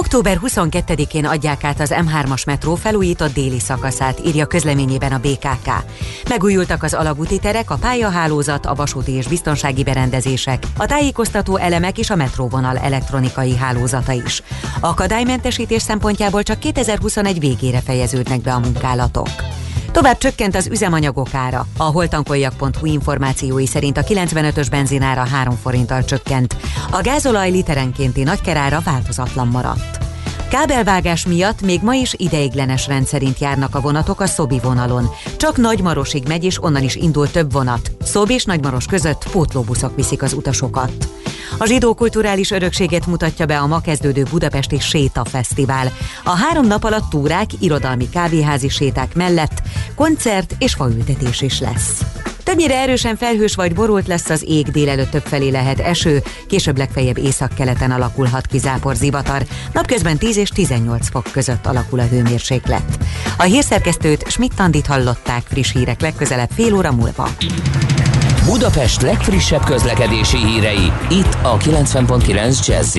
Október 22-én adják át az M3-as metró felújított déli szakaszát, írja közleményében a BKK. Megújultak az alagúti terek, a pályahálózat, a vasúti és biztonsági berendezések, a tájékoztató elemek és a metróvonal elektronikai hálózata is. Akadálymentesítés szempontjából csak 2021 végére fejeződnek be a munkálatok. Tovább csökkent az üzemanyagok ára. A holtankoljak.hu információi szerint a 95-ös benzinára 3 forinttal csökkent. A gázolaj literenkénti nagykerára változatlan maradt. Kábelvágás miatt még ma is ideiglenes rendszerint járnak a vonatok a Szobi vonalon. Csak Nagymarosig megy, és onnan is indul több vonat. Szob és Nagymaros között pótlóbuszok viszik az utasokat. A zsidó kulturális örökséget mutatja be a ma kezdődő Budapesti Séta Fesztivál. A három nap alatt túrák, irodalmi kávéházi séták mellett koncert és faültetés is lesz. Többnyire erősen felhős vagy borult lesz az ég, délelőtt több felé lehet eső, később legfeljebb északkeleten alakulhat ki zápor zivatar. Napközben 10 és 18 fok között alakul a hőmérséklet. A hírszerkesztőt Schmidt-Tandit hallották friss hírek legközelebb fél óra múlva. Budapest legfrissebb közlekedési hírei, itt a 90.9 jazz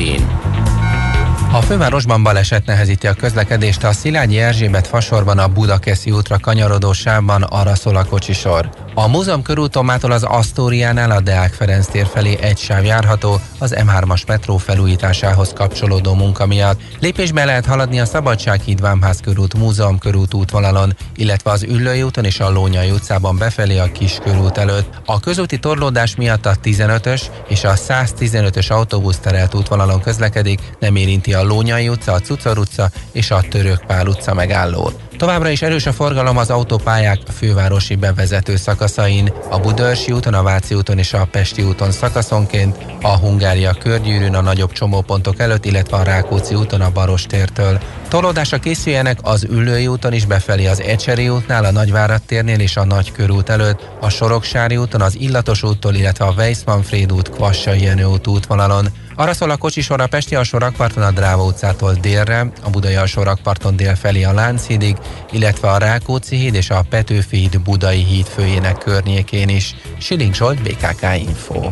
a fővárosban baleset nehezíti a közlekedést a Szilágyi Erzsébet fasorban a Budakeszi útra kanyarodó sávban arra szól a kocsisor. A múzeum körúton mától az Asztóriánál a Deák Ferenc tér felé egy sáv járható az M3-as metró felújításához kapcsolódó munka miatt. Lépésbe lehet haladni a Szabadsághíd Vámház körút Múzeum körút útvonalon, illetve az Üllői úton és a Lónyai utcában befelé a Kis körút előtt. A közúti torlódás miatt a 15-ös és a 115-ös autóbusz terelt útvonalon közlekedik, nem érinti a Lónyai utca, a Cucor utca és a Törökpál utca megállót. Továbbra is erős a forgalom az autópályák fővárosi bevezető szakaszain, a Budörsi úton, a Váci úton és a Pesti úton szakaszonként, a Hungária körgyűrűn a nagyobb csomópontok előtt, illetve a Rákóczi úton a Barostértől. Tolódásra készüljenek az Üllői úton is befelé az Ecseri útnál, a Nagyvárad térnél és a Nagykörút előtt, a Soroksári úton, az Illatos úttól, illetve a Weissmanfried út, Kvassai Jenő út útvonalon. Arra szól a kocsisor a Pesti alsó rakparton a Dráva utcától délre, a Budai alsó rakparton dél felé a Lánchídig, illetve a Rákóczi híd és a Petőfi híd Budai híd főjének környékén is. Siling Zsolt, BKK Info.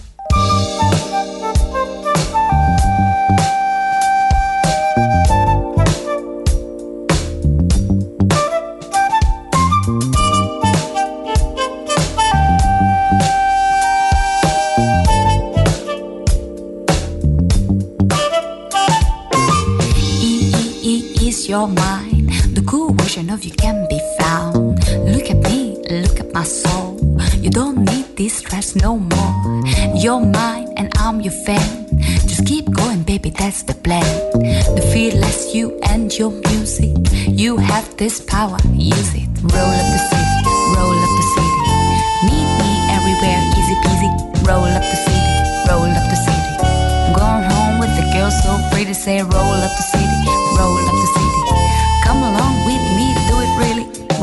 Your mind. The cool version of you can be found. Look at me, look at my soul. You don't need this stress no more. You're mine and I'm your fan. Just keep going, baby, that's the plan. The fearless you and your music. You have this power, use it. Roll up the city, roll up the city. Meet me everywhere, easy peasy. Roll up the city, roll up the city. Going home with the girl so pretty, say roll up the city, roll up the city.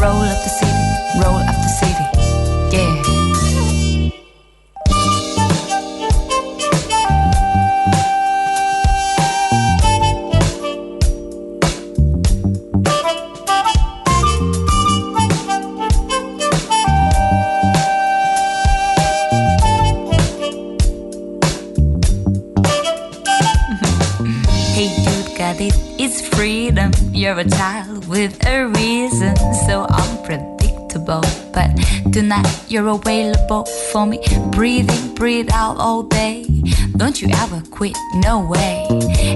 Roll up the city, roll up the city. Yeah. Mm-hmm. hey, dude, got it. It's freedom. You're a child with tonight you're available for me. Breathe in, breathe out oh, all day. Don't you ever quit, no way.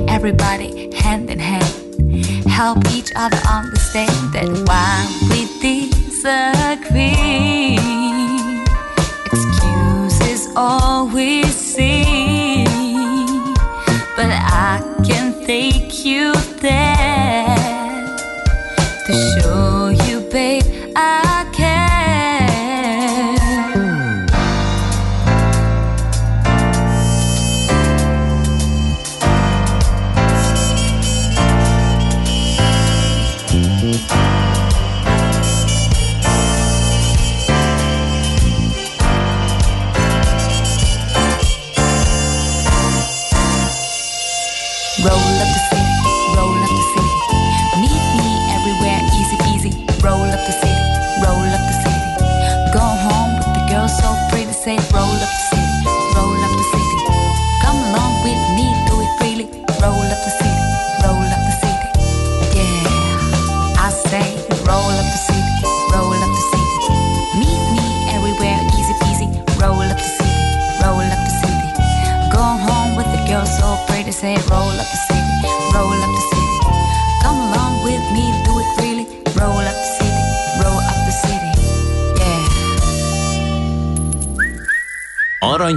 Everybody hand in hand. Help each other understand that while we disagree, excuses all we see. But I can take you there to show you, babe,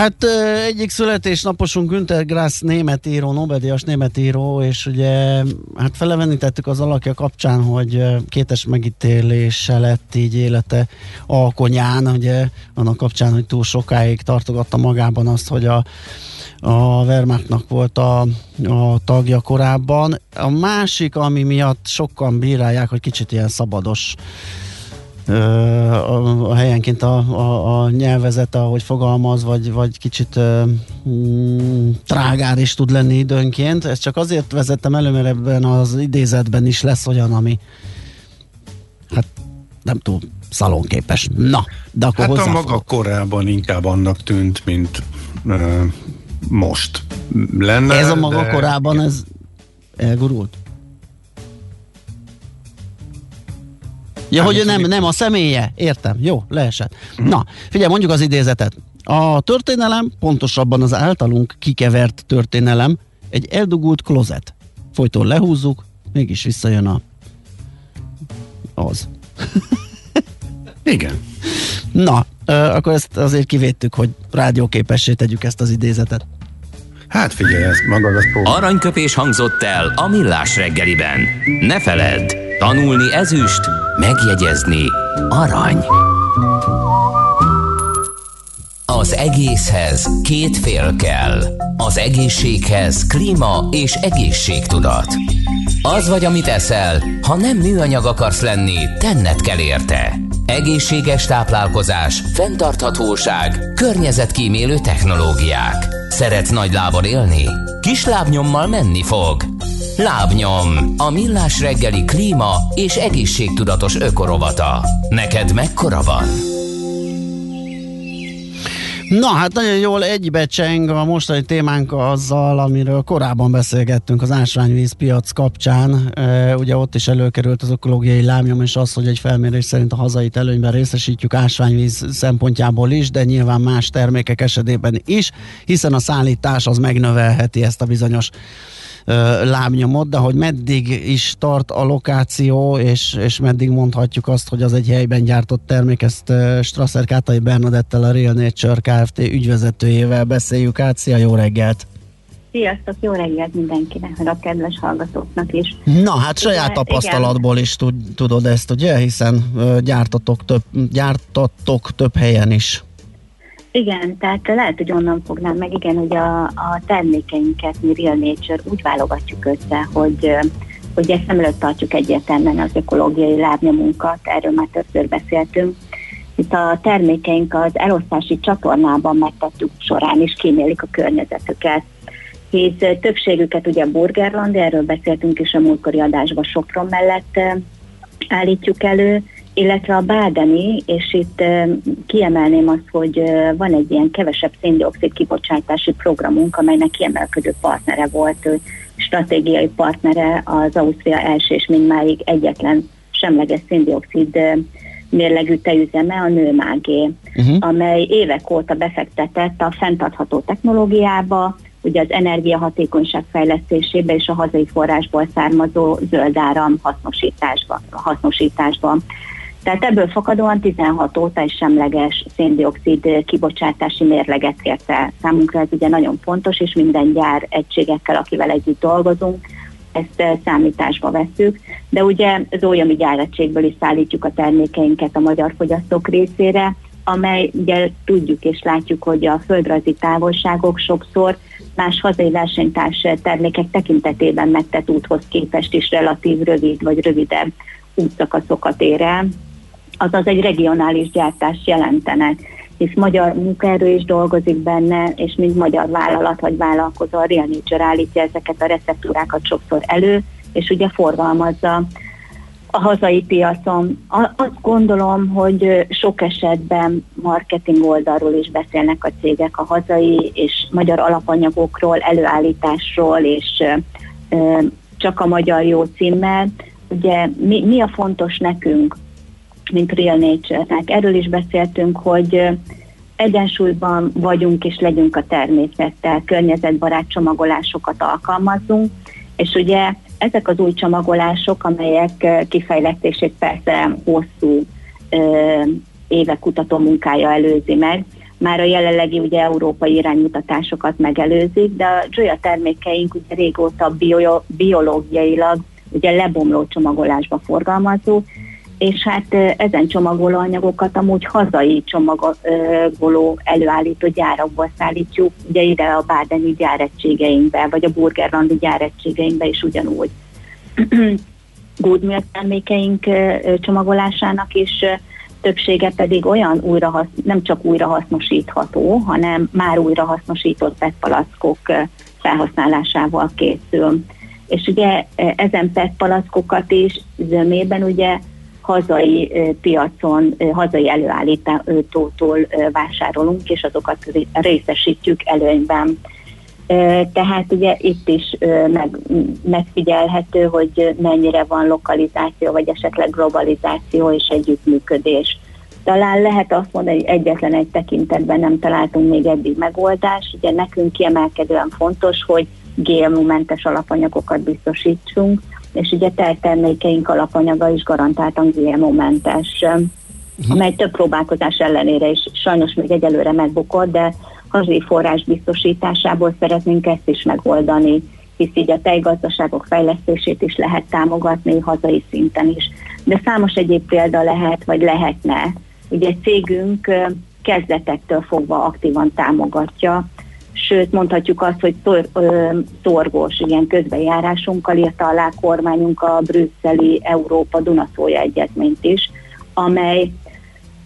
Hát egyik születésnaposunk Günter Grass német író, Nobel-díjas német író, és ugye hát felevenítettük az alakja kapcsán, hogy kétes megítélése lett így élete alkonyán, ugye annak kapcsán, hogy túl sokáig tartogatta magában azt, hogy a a Wehrmachtnak volt a, a tagja korábban. A másik, ami miatt sokan bírálják, hogy kicsit ilyen szabados a, a helyenként a, a, a nyelvezete, ahogy fogalmaz, vagy, vagy kicsit mm, trágár is tud lenni időnként. Ezt csak azért vezettem elő, mert ebben az idézetben is lesz olyan, ami hát nem túl szalonképes. Na, de akkor Hát a maga korában inkább annak tűnt, mint uh, most lenne. Ez a maga de... korában, ez elgurult? Ja, hogy nem, nem a személye. Értem. Jó, leesett. Uh-huh. Na, figyelj, mondjuk az idézetet. A történelem, pontosabban az általunk kikevert történelem, egy eldugult klozet. Folyton lehúzzuk, mégis visszajön a az. Igen. Na, akkor ezt azért kivédtük, hogy rádióképessé tegyük ezt az idézetet. Hát figyelj, ezt magad azt Aranyköpés hangzott el a millás reggeliben. Ne feledd, tanulni ezüst, megjegyezni arany. Az egészhez két fél kell. Az egészséghez klíma és egészségtudat. Az vagy, amit eszel, ha nem műanyag akarsz lenni, tenned kell érte. Egészséges táplálkozás, fenntarthatóság, környezetkímélő technológiák. Szeretsz nagy lábon élni? Kis lábnyommal menni fog. Lábnyom, a millás reggeli klíma és egészségtudatos ökorovata. Neked mekkora van? Na hát nagyon jól egybecseng a mostani témánk azzal, amiről korábban beszélgettünk az ásványvíz piac kapcsán. E, ugye ott is előkerült az ökológiai lábnyom, és az, hogy egy felmérés szerint a hazait előnyben részesítjük ásványvíz szempontjából is, de nyilván más termékek esetében is, hiszen a szállítás az megnövelheti ezt a bizonyos lábnyomot, de hogy meddig is tart a lokáció, és, és meddig mondhatjuk azt, hogy az egy helyben gyártott termék, ezt Strasser Kátai Bernadettel, a Real Nature Kft. ügyvezetőjével beszéljük át. Szia, jó reggelt! Sziasztok, jó reggelt mindenkinek, meg a kedves hallgatóknak is. Na hát saját tapasztalatból is tud, tudod ezt, ugye? Hiszen gyártatok több, gyártatok több helyen is. Igen, tehát lehet, hogy onnan fognám meg, igen, hogy a, a termékeinket mi Real Nature úgy válogatjuk össze, hogy hogy ezt előtt tartjuk egyértelműen az ökológiai lábnyomunkat, erről már többször beszéltünk. Itt a termékeink az elosztási csatornában megtettük során is kímélik a környezetüket. Hisz többségüket ugye Burgerland, erről beszéltünk is a múltkori adásban Sopron mellett állítjuk elő, illetve a bádeni, és itt kiemelném azt, hogy van egy ilyen kevesebb széndiokszid kibocsátási programunk, amelynek kiemelkedő partnere volt, stratégiai partnere az Ausztria első és mindmáig egyetlen semleges széndiokszid mérlegű tejüzeme, a Nőmágé, uh-huh. amely évek óta befektetett a fenntartható technológiába, ugye az energiahatékonyság fejlesztésébe és a hazai forrásból származó zöld áram hasznosításba. hasznosításba. Tehát ebből fakadóan 16 óta is semleges széndiokszid kibocsátási mérleget ért el. Számunkra ez ugye nagyon fontos, és minden gyár egységekkel, akivel együtt dolgozunk, ezt eh, számításba veszük, de ugye az olyan gyáregységből is szállítjuk a termékeinket a magyar fogyasztók részére, amely ugye tudjuk és látjuk, hogy a földrajzi távolságok sokszor más hazai versenytárs termékek tekintetében megtett úthoz képest is relatív rövid vagy rövidebb útszakaszokat ér el, azaz egy regionális gyártást jelentenek, hisz magyar munkaerő is dolgozik benne, és mint magyar vállalat vagy vállalkozó a Real Nature állítja ezeket a receptúrákat sokszor elő, és ugye forgalmazza a hazai piacon. Azt gondolom, hogy sok esetben marketing oldalról is beszélnek a cégek a hazai és magyar alapanyagokról, előállításról, és csak a magyar jó címmel. Ugye mi, mi a fontos nekünk? Mint Real Nature-nek. Erről is beszéltünk, hogy egyensúlyban vagyunk és legyünk a természettel, környezetbarát csomagolásokat alkalmazzunk, és ugye ezek az új csomagolások, amelyek kifejlesztését persze hosszú évek kutató munkája előzi meg, már a jelenlegi ugye európai iránymutatásokat megelőzik, de a Joya termékeink ugye régóta bio, biológiailag ugye lebomló csomagolásba forgalmazó, és hát ezen csomagolóanyagokat amúgy hazai csomagoló előállító gyárakból szállítjuk, ugye ide a bádeni gyáregységeinkbe, vagy a burgerlandi gyáregységeinkbe is ugyanúgy. Good termékeink csomagolásának is többsége pedig olyan újra, nem csak újrahasznosítható, hanem már újrahasznosított PET palackok felhasználásával készül. És ugye ezen PET palackokat is zömében ugye hazai piacon, hazai előállítótól vásárolunk, és azokat részesítjük előnyben. Tehát ugye itt is meg, megfigyelhető, hogy mennyire van lokalizáció, vagy esetleg globalizáció és együttműködés. Talán lehet azt mondani, hogy egyetlen egy tekintetben nem találtunk még eddig megoldást. Ugye nekünk kiemelkedően fontos, hogy GMO-mentes alapanyagokat biztosítsunk, és ugye termékeink alapanyaga is garantáltan GMO-mentes, amely több próbálkozás ellenére is sajnos még egyelőre megbukott, de hazai forrás biztosításából szeretnénk ezt is megoldani, hisz így a tejgazdaságok fejlesztését is lehet támogatni hazai szinten is. De számos egyéb példa lehet, vagy lehetne. Ugye cégünk kezdetektől fogva aktívan támogatja, sőt mondhatjuk azt, hogy szor, ö, szorgós ilyen közbejárásunkkal írta alá kormányunk a brüsszeli Európa Dunaszója egyezményt is, amely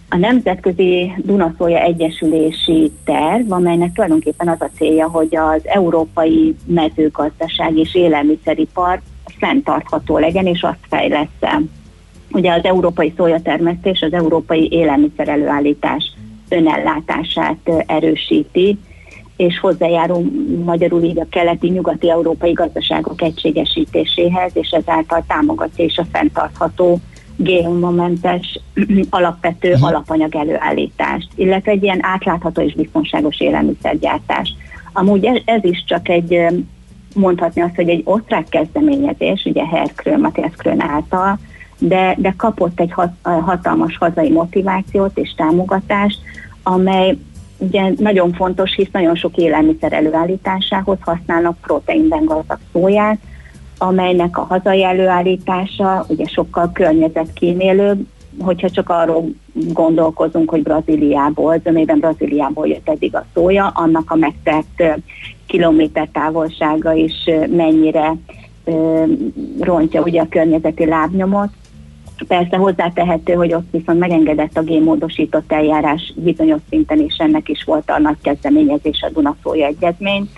a Nemzetközi Dunaszója Egyesülési Terv, amelynek tulajdonképpen az a célja, hogy az európai mezőgazdaság és élelmiszeripar fenntartható legyen, és azt fejlesz Ugye az európai szójatermesztés az európai élelmiszer előállítás önellátását erősíti, és hozzájárul magyarul így a keleti-nyugati európai gazdaságok egységesítéséhez, és ezáltal támogatja is a fenntartható GMO-mentes alapvető uh-huh. alapanyag előállítást, illetve egy ilyen átlátható és biztonságos élelmiszergyártást. Amúgy ez, ez is csak egy, mondhatni azt, hogy egy osztrák kezdeményezés, ugye Herkrön, Matthias Krön által, de, de kapott egy hat, hatalmas hazai motivációt és támogatást, amely ugye nagyon fontos, hisz nagyon sok élelmiszer előállításához használnak proteinben gazdag szóját, amelynek a hazai előállítása ugye sokkal környezetkímélőbb, hogyha csak arról gondolkozunk, hogy Brazíliából, zömében Brazíliából jött eddig a szója, annak a megtett kilométer távolsága is mennyire rontja ugye a környezeti lábnyomot. Persze hozzátehető, hogy ott viszont megengedett a gémódosított eljárás bizonyos szinten, és ennek is volt a nagy kezdeményezés a Dunaszója Egyezmény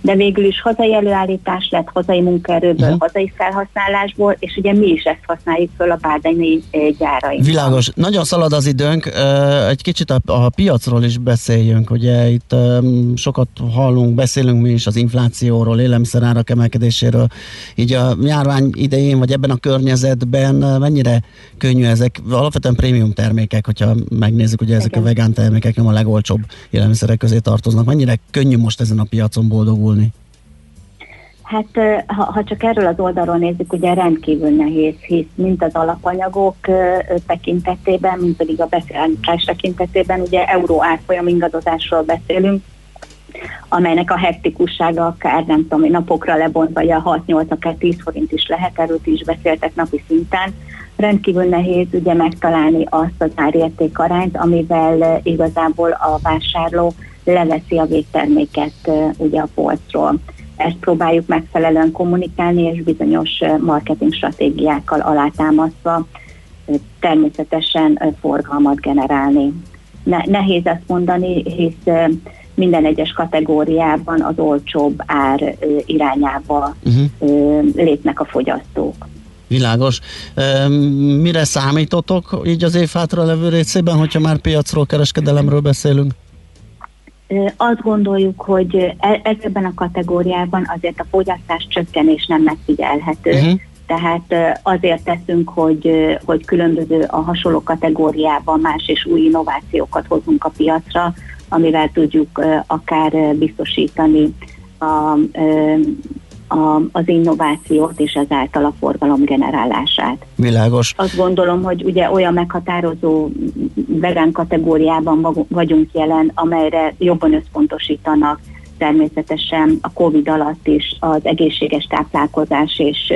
de végül is hazai előállítás lett, hazai munkaerőből, uh-huh. hazai felhasználásból, és ugye mi is ezt használjuk föl a bárdányi gyáraink. Világos. Nagyon szalad az időnk, egy kicsit a, a piacról is beszéljünk, ugye itt sokat hallunk, beszélünk mi is az inflációról, élelmiszerárak emelkedéséről, így a járvány idején, vagy ebben a környezetben mennyire könnyű ezek, alapvetően prémium termékek, hogyha megnézzük, ugye ezek Igen. a vegán termékek nem a legolcsóbb élelmiszerek közé tartoznak, mennyire könnyű most ezen a piacon boldogulni? Hát ha, ha csak erről az oldalról nézzük, ugye rendkívül nehéz, hisz mint az alapanyagok tekintetében, mint pedig a beszállítás tekintetében, ugye euró árfolyam ingadozásról beszélünk, amelynek a hektikussága akár nem tudom, napokra lebontva, vagy a 6-8, akár 10 forint is lehet, erről is beszéltek napi szinten. Rendkívül nehéz ugye megtalálni azt az árérték arányt, amivel igazából a vásárló leveszi a végterméket ugye a polcról ezt próbáljuk megfelelően kommunikálni, és bizonyos marketing stratégiákkal alátámasztva természetesen forgalmat generálni. Ne, nehéz ezt mondani, hisz minden egyes kategóriában az olcsóbb ár irányába uh-huh. lépnek a fogyasztók. Világos. Mire számítotok így az év hátra levő részében, hogyha már piacról, kereskedelemről beszélünk? Azt gondoljuk, hogy ebben a kategóriában azért a fogyasztás csökkenés nem megfigyelhető. Uh-huh. Tehát azért teszünk, hogy, hogy különböző a hasonló kategóriában más és új innovációkat hozunk a piacra, amivel tudjuk akár biztosítani a, a, az innovációt és ezáltal a forgalom generálását. Világos. Azt gondolom, hogy ugye olyan meghatározó vegán kategóriában vag- vagyunk jelen, amelyre jobban összpontosítanak természetesen a Covid alatt is az egészséges táplálkozás és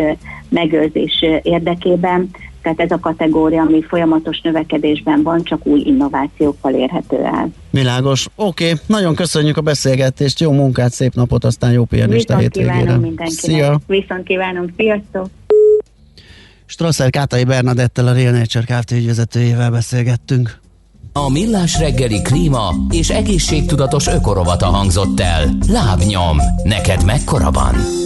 megőrzés érdekében. Tehát ez a kategória, ami folyamatos növekedésben van, csak új innovációkkal érhető el. Világos. Oké, okay. nagyon köszönjük a beszélgetést, jó munkát, szép napot, aztán jó pihenést a Viszont hétvégére. kívánom mindenkinek. Szia! Viszont kívánom, sziasztok! Strasser Kátai Bernadettel, a Real Nature Kft. ügyvezetőjével beszélgettünk. A Millás reggeli klíma és egészségtudatos ökorovata hangzott el. Lábnyom, neked mekkora van?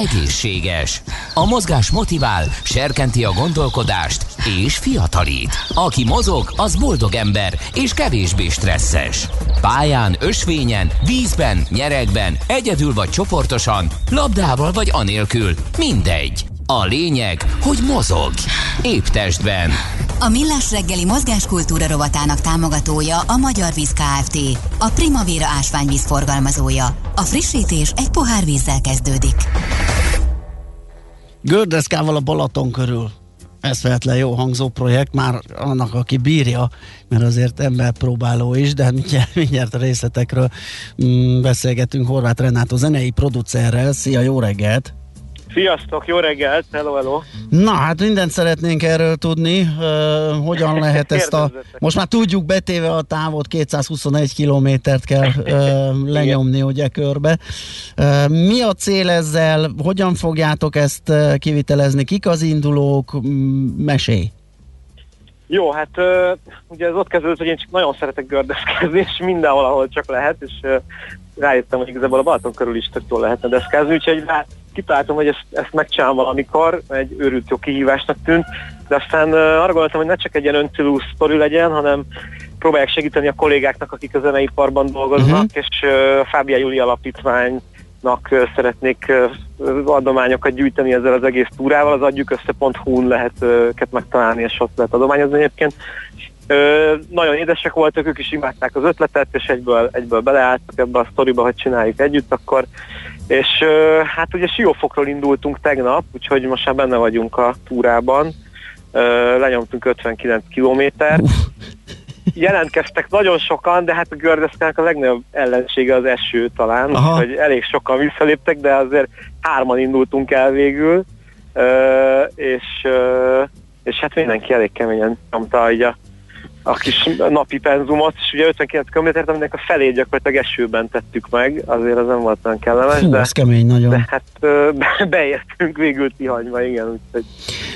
Egészséges, a mozgás motivál, serkenti a gondolkodást és fiatalít. Aki mozog, az boldog ember és kevésbé stresszes. Pályán, ösvényen, vízben, nyeregben, egyedül vagy csoportosan, labdával vagy anélkül, mindegy. A lényeg, hogy mozog. Épp testben. A Millás reggeli mozgáskultúra rovatának támogatója a Magyar Víz Kft. A Primavera ásványvíz forgalmazója. A frissítés egy pohár vízzel kezdődik. Gördeszkával a Balaton körül. Ez vehetlen jó hangzó projekt, már annak, aki bírja, mert azért emberpróbáló is, de mindjárt, mindjárt a részletekről mm, beszélgetünk Horváth Renátó zenei producerrel. Szia, jó reggelt! Sziasztok, jó reggelt, hello, hello. Na, hát mindent szeretnénk erről tudni, uh, hogyan lehet ezt a... Most már tudjuk, betéve a távot, 221 kilométert kell uh, lenyomni ugye körbe. Uh, mi a cél ezzel, hogyan fogjátok ezt uh, kivitelezni, kik az indulók, mesélj! Jó, hát uh, ugye ez ott kezdődött, hogy én csak nagyon szeretek gördeszkázni, és mindenhol, ahol csak lehet, és uh, rájöttem, hogy igazából a Balaton körül is tök jól lehetne deszkázni, úgyhogy rá, kitaláltam, hogy ezt, ezt megcsinálom valamikor, egy őrült jó kihívásnak tűnt, de aztán arra gondoltam, hogy ne csak egy ilyen öncélú sztori legyen, hanem próbálják segíteni a kollégáknak, akik a zeneiparban dolgoznak, uh-huh. és a Fábia Júli Alapítvány nak szeretnék adományokat gyűjteni ezzel az egész túrával, az adjukössze.hu-n lehet őket megtalálni, és ott lehet adományozni egyébként. Ö, nagyon édesek voltak, ők is imádták az ötletet, és egyből, egyből beleálltak ebbe a sztoriba, hogy csináljuk együtt akkor. És hát ugye Siófokról indultunk tegnap, úgyhogy most már benne vagyunk a túrában. Lenyomtunk 59 kilométert. Jelentkeztek nagyon sokan, de hát a gördeszkának a legnagyobb ellensége az eső talán, Aha. hogy elég sokan visszaléptek, de azért hárman indultunk el végül, és, és hát mindenki elég keményen nyomta így a, a kis napi penzumot, és ugye 59 km, aminek a felét gyakorlatilag esőben tettük meg, azért az nem volt olyan kellemes, Fú, de, ez kemény nagyon. de hát be- beértünk végül Tihanyba, igen, úgyhogy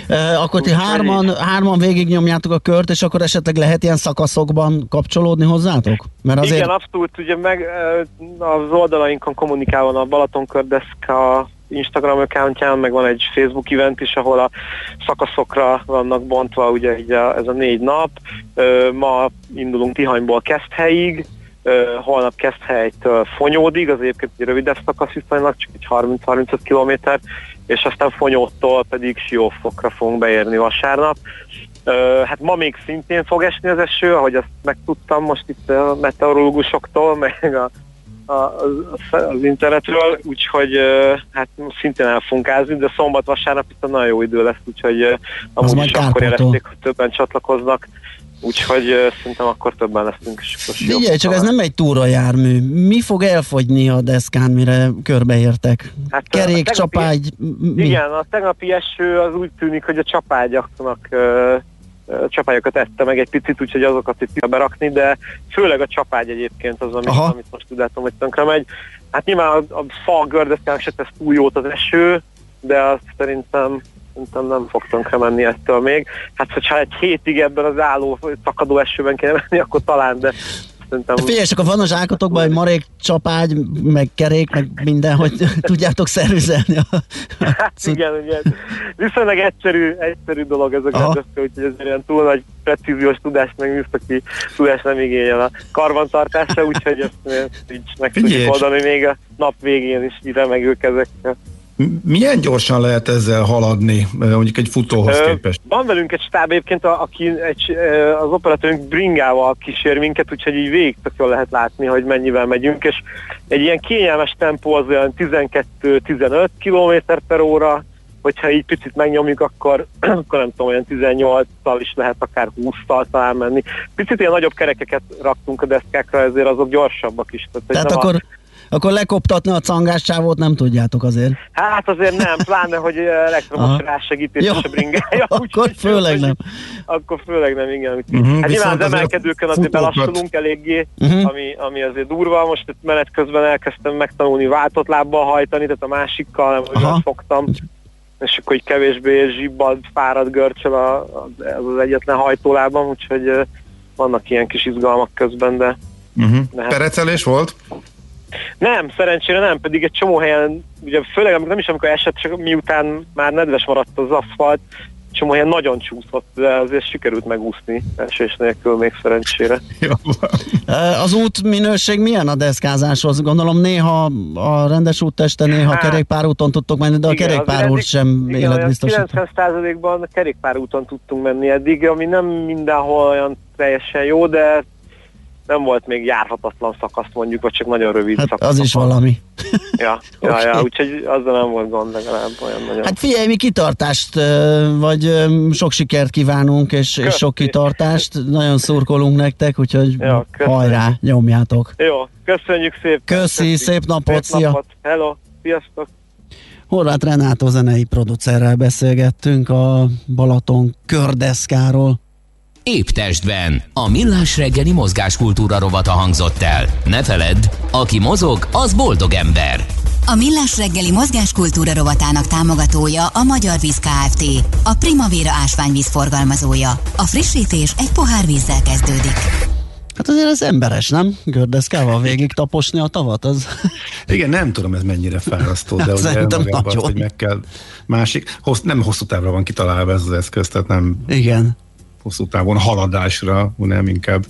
E, akkor ti hárman, hárman végignyomjátok a kört, és akkor esetleg lehet ilyen szakaszokban kapcsolódni hozzátok? Mert azért... Igen, abszolút, ugye meg az oldalainkon kommunikál van a Balatonkördeszka Instagram accountján, meg van egy Facebook event is, ahol a szakaszokra vannak bontva ugye így a, ez a négy nap. Ö, ma indulunk Tihanyból Keszthelyig, ö, holnap Keszthelytől Fonyódig, az egyébként egy rövidebb szakasz viszonylag, csak egy 30-35 kilométer, és aztán Fonyódtól pedig Siófokra fogunk beérni vasárnap. Ö, hát ma még szintén fog esni az eső, ahogy azt megtudtam most itt a meteorológusoktól, meg a, az, internetről, úgyhogy hát szintén el fogunk ázni, de szombat-vasárnap itt nagyon jó idő lesz, úgyhogy amúgy is akkor jelezték, hogy többen csatlakoznak, úgyhogy szerintem akkor többen leszünk. És Figyelj, csak ez nem egy túrajármű. Mi fog elfogyni a deszkán, mire körbeértek? Hát, Kerék, a tegnapi- csapágy, mi? Igen, a tegnapi eső az úgy tűnik, hogy a csapágyaknak csapályokat ette meg egy picit, úgyhogy azokat itt kell berakni, de főleg a csapágy egyébként az, amit, Aha. amit most úgy látom, hogy tönkre megy. Hát nyilván a, a fa gördeszkának se tesz túl jót az eső, de azt szerintem szerintem nem fog tönkre menni ettől még. Hát, hogyha egy hétig ebben az álló, szakadó esőben kell menni, akkor talán, de szerintem... De Figyelj, csak van a zsákotokban egy marék csapágy, meg kerék, meg minden, hogy tudjátok szervizelni. A... Hát igen, igen. Viszonylag egyszerű, egyszerű dolog ez a gördeszka, úgyhogy ez ilyen túl nagy precíziós tudás, meg műszaki tudás nem igényel a karbantartása, úgyhogy ezt, így meg tudjuk oldani még a nap végén is így remegő kezekkel. M- Milyen gyorsan lehet ezzel haladni, eh, mondjuk egy futóhoz képest? Van velünk egy stáb egyébként, aki egy, ö, az operatőrünk bringával kísér minket, úgyhogy így végig tök jól lehet látni, hogy mennyivel megyünk, és egy ilyen kényelmes tempó az olyan 12-15 km per óra, hogyha így picit megnyomjuk, akkor, akkor nem tudom, olyan 18-tal is lehet akár 20-tal talán menni. Picit ilyen nagyobb kerekeket raktunk a deszkákra, ezért azok gyorsabbak is. Tehát, Tehát nem a- akkor, lekoptatni a cangás csávót nem tudjátok azért. Hát azért nem, pláne, hogy elektromos Aha. rásegítés Jó. a bringája. Akkor úgyhogy- főleg nem. Akkor főleg nem, igen. Uh-huh, hát nyilván az emelkedőkön azért belassulunk eléggé, uh-huh. ami, ami azért durva. Most itt menet közben elkezdtem megtanulni váltott lábbal hajtani, tehát a másikkal nem olyan fogtam. És akkor így kevésbé zsibbad, fárad görcsöl a, az, az egyetlen hajtólábam, úgyhogy vannak ilyen kis izgalmak közben, de Uh-huh. De hát- Perecelés volt? Nem, szerencsére nem, pedig egy csomó helyen, ugye főleg amikor nem is amikor esett, csak miután már nedves maradt az aszfalt, csomó helyen nagyon csúszott, de azért sikerült megúszni esés nélkül még szerencsére. Az út minőség milyen a deszkázáshoz? Gondolom néha a rendes úttesten, néha Hát, kerékpárúton tudtok menni, de a Igen, kerékpár azért út eddig- sem igen, életbiztosító. 90%-ban kerékpárúton tudtunk menni eddig, ami nem mindenhol olyan teljesen jó, de nem volt még járhatatlan szakasz mondjuk, vagy csak nagyon rövid Hát szakasz. az is valami. Ja, ja, Oké. ja, úgyhogy azzal nem volt gond legalább olyan nagyon. Hát figyelj, mi kitartást, vagy sok sikert kívánunk, és, és sok kitartást. Nagyon szurkolunk nektek, úgyhogy Ja, köszönjük. hajrá, nyomjátok. Jó, köszönjük szépen. Köszi, szép napot, szép szia. napot. Hello, sziasztok. Horváth Renátó zenei producerrel beszélgettünk a Balaton kördeszkáról. Épp testben. A millás reggeli mozgáskultúra rovata hangzott el. Ne feledd, aki mozog, az boldog ember. A Millás reggeli mozgáskultúra rovatának támogatója a Magyar Víz Kft. A Primavera ásványvíz forgalmazója. A frissítés egy pohár vízzel kezdődik. Hát azért ez emberes, nem? Gördeszkával végig taposni a tavat, az... Igen, nem tudom ez mennyire fárasztó, de Hát ugye szerintem azt, nagyon. hogy meg kell másik, hossz, nem hosszú távra van kitalálva ez az eszköz, tehát nem Igen. Hosszú távon haladásra, hanem inkább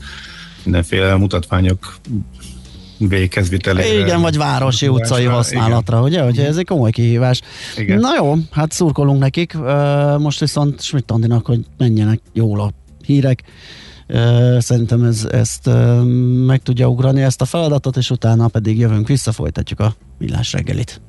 mindenféle mutatványok végkezvitelére. Igen, vagy városi utcai Igen. használatra, ugye? Hogy ez egy komoly kihívás. Igen. Na jó, hát szurkolunk nekik. Most viszont Schmidt Andinak, hogy menjenek jól a hírek. Szerintem ez, ezt meg tudja ugrani ezt a feladatot, és utána pedig jövünk vissza, folytatjuk a millás reggelit.